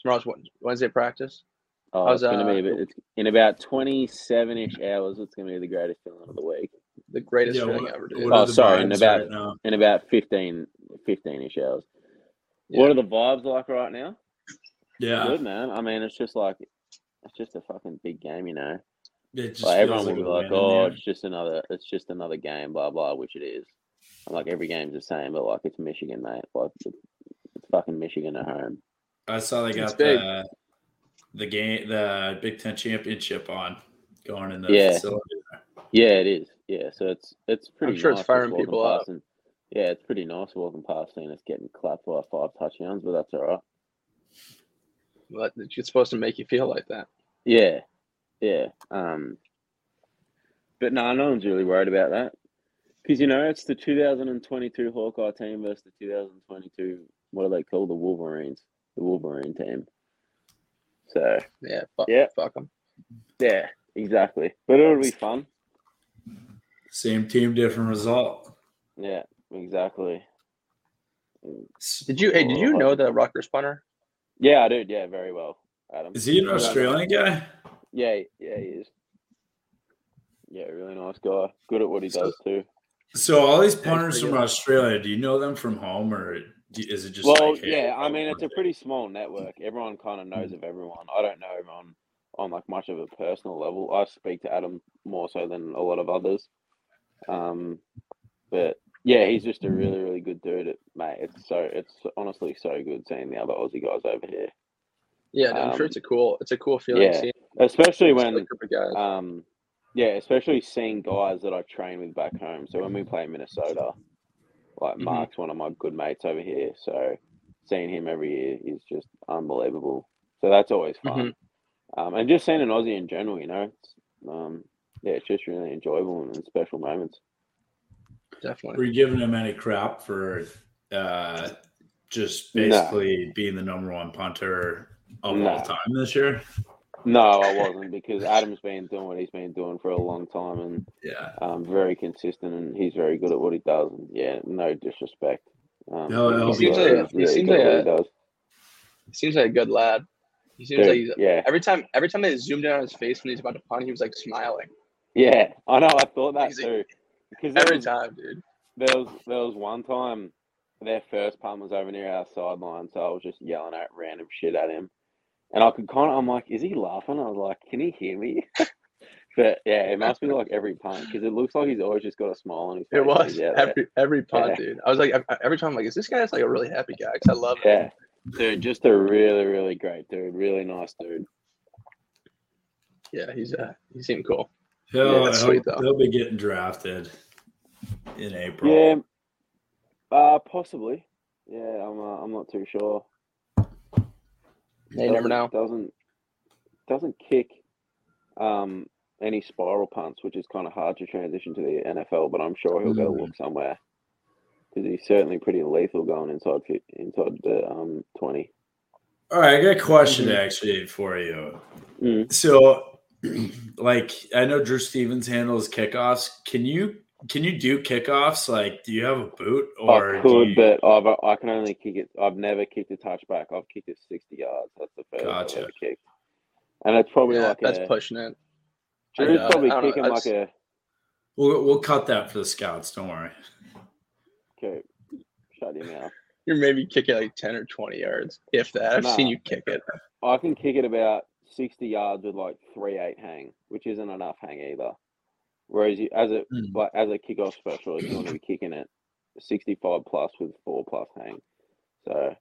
Tomorrow's Wednesday practice. Oh, how's, it's gonna be. uh, a bit- It's in about twenty-seven-ish hours. It's gonna be the greatest feeling of the week. The greatest Yeah, feeling what- ever, what dude. Oh, sorry, in about- right? In about 15, 15-ish hours. Yeah. What are the vibes like right now? Yeah, Good, man. I mean, it's just like it's just a fucking big game, you know. it just Like everyone feels will be like, "Oh, there. it's just another, it's just another game," blah blah, which it is. And like every game's the same, but like it's Michigan, mate. Like it's, it's fucking Michigan at home. I saw they got big. the the game, the Big Ten championship on going in the Yeah. facility. Yeah, it is. Yeah, so it's it's pretty. I'm sure it's nice just firing people up. and- yeah, it's pretty nice walking past and it's getting clapped by five touchdowns, but that's all right. But it's supposed to make you feel like that. Yeah, yeah. Um, but no, no one's really worried about that because you know it's the 2022 Hawkeye team versus the 2022 what are they called the Wolverines, the Wolverine team. So Yeah, fuck, Yeah. fuck them. yeah, exactly. But it'll be fun. Same team, different result. Yeah, exactly. Did you? Hey, did you know the Rutgers punter? Yeah, I do. Yeah, very well, Adam. Is he an Australian guy? Yeah, yeah, he is. Yeah, really nice guy. Good at what he does too. So all these Yeah, punters from good. Australia, do you know them from home or is it just Well, like, hey, yeah, I mean it's a pretty small network. Everyone kind of knows of everyone. I don't know everyone on like much of a personal level. I speak to Adam more so than a lot of others. Um, but yeah, he's just a really, really good dude. It, mate, it's so it's honestly so good seeing the other Aussie guys over here, Yeah, dude, I'm sure Um, it's a cool. It's a cool feeling. yeah, seeing especially when group of guys. um, yeah, especially seeing guys that I train with back home. So when we play Minnesota, like Mhm. Mark's one of my good mates over here. So seeing him every year is just unbelievable. So that's always fun. Um, and just seeing an Aussie in general, you know, it's, um, yeah, it's just really enjoyable and special moments. Definitely. were you giving him any crap for uh, just No. basically being the number one punter of No. all time this year? No, I wasn't because Adam's been doing what he's been doing for a long time and Yeah. um, very consistent and he's very good at what he does. And yeah, no disrespect. Um, No, no, really he seems like- he seems like what he does. He seems like a good lad. He seems Dude, like he's yeah, every time. Every time they zoomed in on his face when he's about to punt, he was like smiling yeah, I know. I thought that He's a- too. Because there every was, time, dude. there was there was one time their first punt was over near our sideline, so I was just yelling at random shit at him, and I could kind of I'm like, is he laughing? I was like, can he hear me? but yeah, it must be like every punt because it looks like he's always just got a smile on his face. It was he's out there. every every punt, Yeah. dude. I was like, every time, I'm like, is this guy just like a really happy guy? Because I love it. Yeah, dude, just a really really great dude, really nice dude. Yeah, he's uh, he seemed cool. He'll, Yeah, that's he'll- sweet, though. he'll be getting drafted in April. Yeah, uh, possibly. Yeah, I'm uh, I'm not too sure. Yeah, you never Doesn't- know. Doesn't doesn't kick um any spiral punts, which is kind of hard to transition to the NFL. But I'm sure he'll get a Mm. look somewhere because he's certainly pretty lethal going inside inside the um twenty. All right, I got a question Mhm. actually for you. Mm. So, like, I know Drew Stevens handles kickoffs. Can you can you do kickoffs? Like, do you have a boot or I do could, you- but I've I can only kick it. I've never kicked a touchback. I've kicked it sixty yards. That's the first Gotcha. I've ever kicked, and it's probably Yeah, like that's a. pushing it. Drew's know. probably I don't know, kicking like just- a. we'll we'll cut that for the scouts. Don't worry. Okay, shut your mouth. You're maybe kicking like ten or twenty yards, if that. I've seen you kick it. I can kick it about 60 yards with like three eight hang, which isn't enough hang either. Whereas you, as a Mm. like as a kickoff specialist, you want to be kicking it 65 plus with four plus hang. So,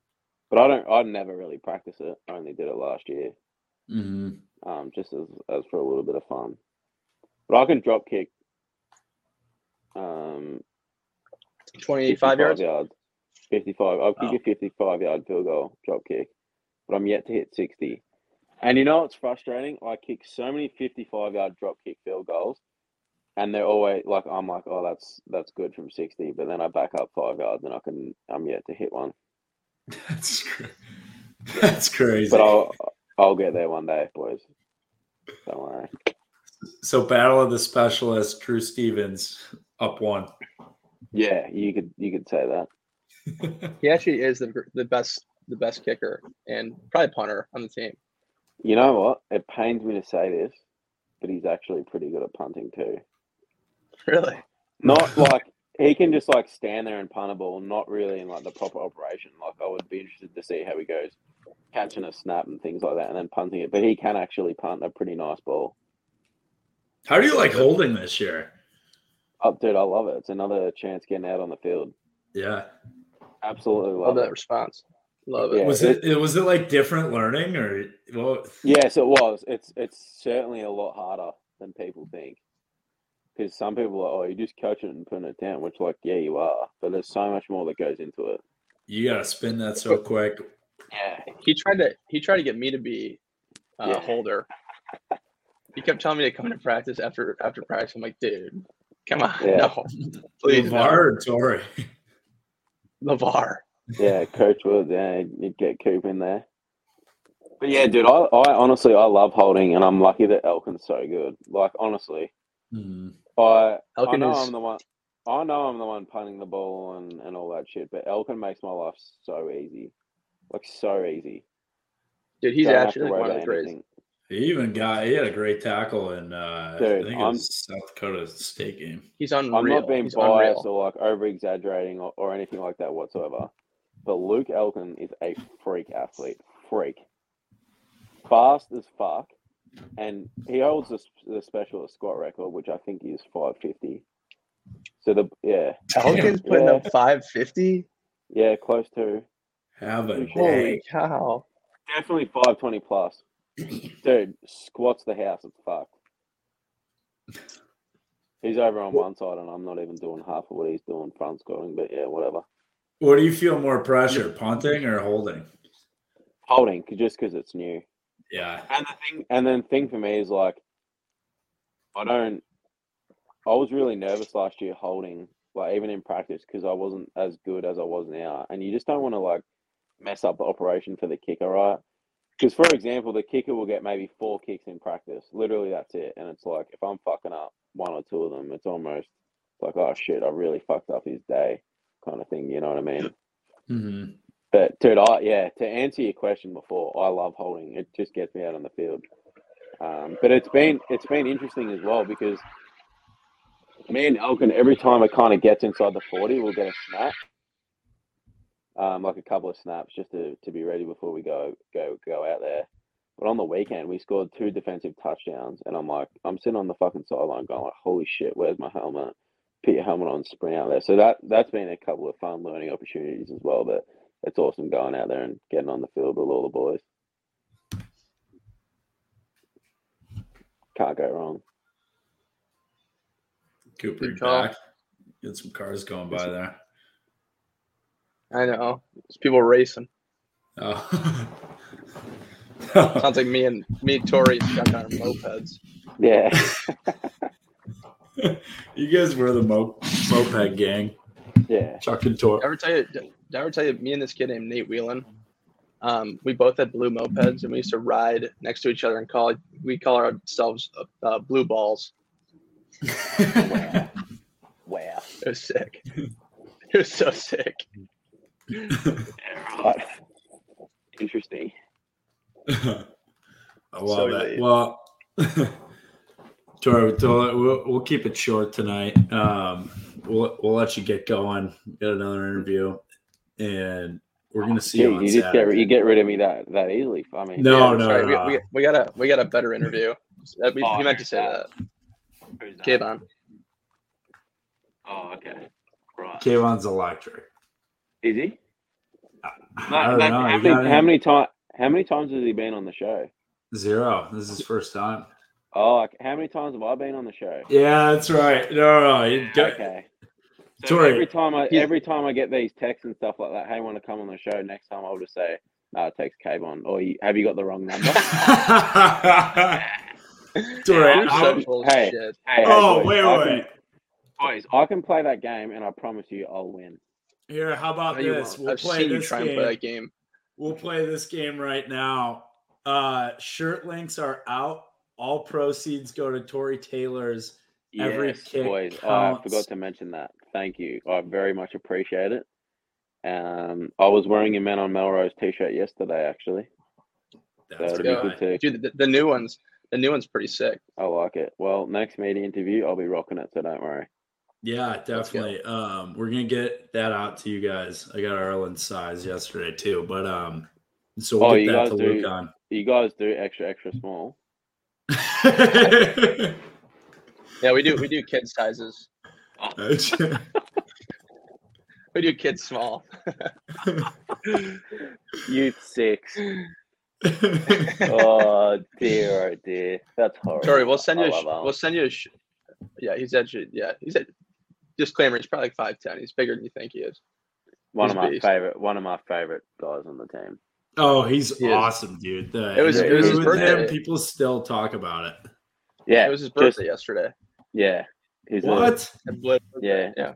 but I don't. I never really practice it. I only did it last year, hmm um, just as as for a little bit of fun. But I can drop kick, um, 25 yards. yards, 55. I'll kick Wow. a 55 yard field goal drop kick, but I'm yet to hit 60. And you know what's frustrating? I kick so many 55 yard drop kick field goals, and they're always like, I'm like, oh, that's that's good from 60, but then I back up five yards and I can, I'm yet to hit one. That's cra- that's crazy. But I'll I'll get there one day, boys. Don't worry. so, battle of the specialists. Drew Stevens up one. Yeah, you could you could say that. He actually is the the best the best kicker and probably punter on the team. You know what? It pains me to say this, but he's actually pretty good at punting too. Really? Not like he can just like stand there and punt a ball, not really in like the proper operation. Like I would be interested to see how he goes catching a snap and things like that, and then punting it. But he can actually punt a pretty nice ball. How do you like holding this year? Oh, dude, I love it. It's another chance getting out on the field. Yeah. Absolutely Love love that it. response. Love it. Yeah. Was it, it was it like different learning or well Yes, it was. It's it's certainly a lot harder than people think. Because some people are, oh, you just coach it and put it down, which like, yeah, you are. But there's so much more that goes into it. you gotta spin that so quick. Yeah. He tried to he tried to get me to be uh, Yeah. holder. He kept telling me to come to practice after after practice. I'm like, dude, come on, Yeah. no, please, no. LeVar or Tory? Levar. Yeah, Coach Woods. Yeah, you'd get Coop in there. But yeah, dude, I, I honestly I love holding, and I'm lucky that Elkin's so good. Like honestly, Mhm. I I know is I'm the one. I know I'm the one punting the ball and, and all that shit, but Elkin makes my life so easy, like so easy. dude. He's Don't actually worry one of about the greatest. He even got he had a great tackle in uh, I think it I'm- was South Dakota State game. He's unreal. I'm not being He's biased unreal. or like over exaggerating or, or anything like that whatsoever. But Luke Elkin is a freak athlete. Freak. Fast as fuck. And he holds the, the specialist squat record, which I think is 550. So the yeah, Elkin's putting Yeah. up 550. yeah, close to Have a Pretty Holy cow! definitely 520 plus. Dude, squats the house, it's fucked. He's over on one side and I'm not even doing half of what he's doing front squatting, but yeah, whatever. What do you feel more pressure, punting or holding? Holding, just because it's new. Yeah. And the thing, and then thing for me is like, I don't. I was really nervous last year holding, like even in practice, because I wasn't as good as I was now, and you just don't want to like mess up the operation for the kicker, right? Because for example, the kicker will get maybe four kicks in practice. Literally, that's it. And it's like if I'm fucking up one or two of them, it's almost like oh shit, I really fucked up his day, kind of thing. You know what I mean? hmm But dude, I yeah, to answer your question before, I love holding. It just gets me out on the field. Um, but it's been it's been interesting as well because me and Elkin, every time it kind of gets inside the forty, we'll get a snap, um, like a couple of snaps just to, to be ready before we go go go out there. But on the weekend, we scored two defensive touchdowns, and I'm like, I'm sitting on the fucking sideline going like, holy shit, where's my helmet? Put your helmet on, sprint out there. So that that's been a couple of fun learning opportunities as well. But it's awesome going out there and getting on the field with all the boys. Can't go wrong. Cooper Good back. Get some cars going by there. I know. There's people racing. Oh. Sounds like me and me and Tory stuck on our mopeds. Yeah. you guys were the mo- moped gang. yeah. Chuck and Tor. Ever tell you? Did I ever tell you? Me and this kid named Nate Whelan. Um, we both had blue mopeds, and we used to ride next to each other and call. We call ourselves uh, uh, blue balls. Wow. It was sick. It was so sick. Interesting. I love So it. late. Well, Tory, we'll, we'll, we'll keep it short tonight. Um, we'll, we'll let you get going, get another interview, and we're gonna see Yeah, you on you just get you get rid of me that that easily. I mean, No, Yeah, no, sorry, no. We, we, we got a we got a better interview. Uh, We, Oh, he meant to say that. that. Kaevon. Oh, okay. Right. Kaevon's electric. Is he? I don't Like, know. how, many, how many times? How many times has he been on the show? Zero. This is his first time. Oh, how many times have I been on the show? Yeah, that's right. No, no, you got- Okay. So Tory. every time I He's- every time I get these texts and stuff like that, hey, want to come on the show? Next time I'll just say, "No, text Kaevon," or "Have you got the wrong number?" Tory, You're so hey. Hey, hey, oh, boys, wait, I wait, can- boys, I can play that game, and I promise you, I'll win. Here, how about No, this? We'll I've play this game. play game. We'll play this game right now. Uh, shirt links are out. All proceeds go to Tory Taylor's. Every yes, kick boys. Oh, I forgot to mention that. Thank you. I very much appreciate it. Um, I was wearing a Man on Melrose t-shirt yesterday. Actually, That's That'd be good right. too. Dude, the, the new ones, the new one's pretty sick. I like it. Well, next media interview, I'll be rocking it. So don't worry. Yeah, definitely. Um, we're gonna get that out to you guys. I got Arlen's size yesterday too, but um, so we'll Oh, get you that guys to Luke do- on. You guys do extra extra small. Yeah, we do. We do kid sizes. We do kids small. Youth six. oh dear, oh dear. That's horrible. Sorry, we'll send you. I A love sh- we'll send you a. Sh- yeah, he's actually. Yeah, he's a disclaimer. He's probably like five ten. He's bigger than you think he is. one he's of my beast. favorite. One of my favorite guys on the team. Oh, he's He is. awesome, dude. The It was- it was his with him, birthday. people still talk about it. Yeah, it was his birthday yesterday. yeah, he's What? And Blake- Yeah. yeah.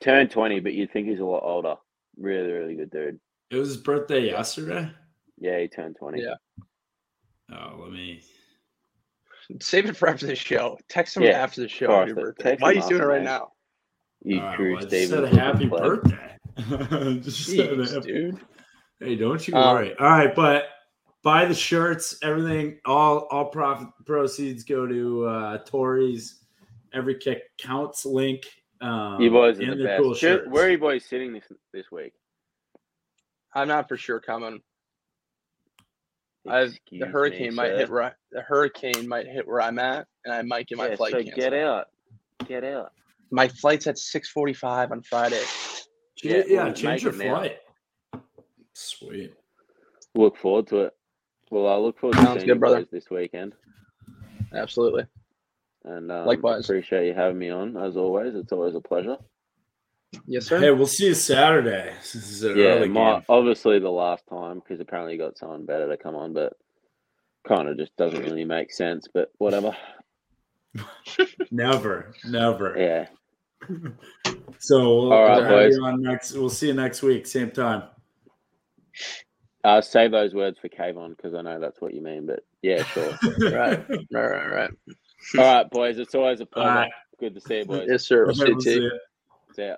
turned twenty, but you'd think he's a lot older. Really, really good dude. It was his birthday yesterday. Yeah, he turned twenty. Yeah. Oh, let me. Save it for after the show. Text him Yeah, after the show. on your birthday. Why are you doing it right man. now? You All right, well, I just Stevens. said happy plug. birthday. just said Jeez, happy- dude. Hey, don't you Um, worry. All right, but buy the shirts. Everything, all all profit proceeds go to uh Tory's Every Kick Counts link. Um, You boys are and the their best. cool Ju- shirts. Where are you boys sitting this this week? I'm not for sure coming. I've, Excuse the me, hurricane might sir. hit where I, the hurricane might hit where I'm at, and I might get my Yeah, flight so canceled. get out. Get out. My flight's at 6:45 on Friday. Ch- Yeah, yeah, change make your it now. Flight. Sweet. Look forward to it. Well, I look forward to Sounds seeing good, you brother. boys this weekend. Absolutely. And um, Likewise. appreciate you having me on as always. It's always a pleasure. Yes, sir. Hey, we'll see you Saturday. This is an Yeah, early my, game. obviously the last time because apparently you got someone better to come on, but kind of just doesn't really make sense. But whatever. Never, never. Yeah. So we'll, All right, we'll boys. on next. We'll see you next week, same time. Uh, say those words for Kaevon because I know that's what you mean. But yeah, sure. Right. Right, right, right. All right, boys. It's always a pleasure. right. Good to see you, boys. Yes, sir. We'll see you, We'll see you. See ya.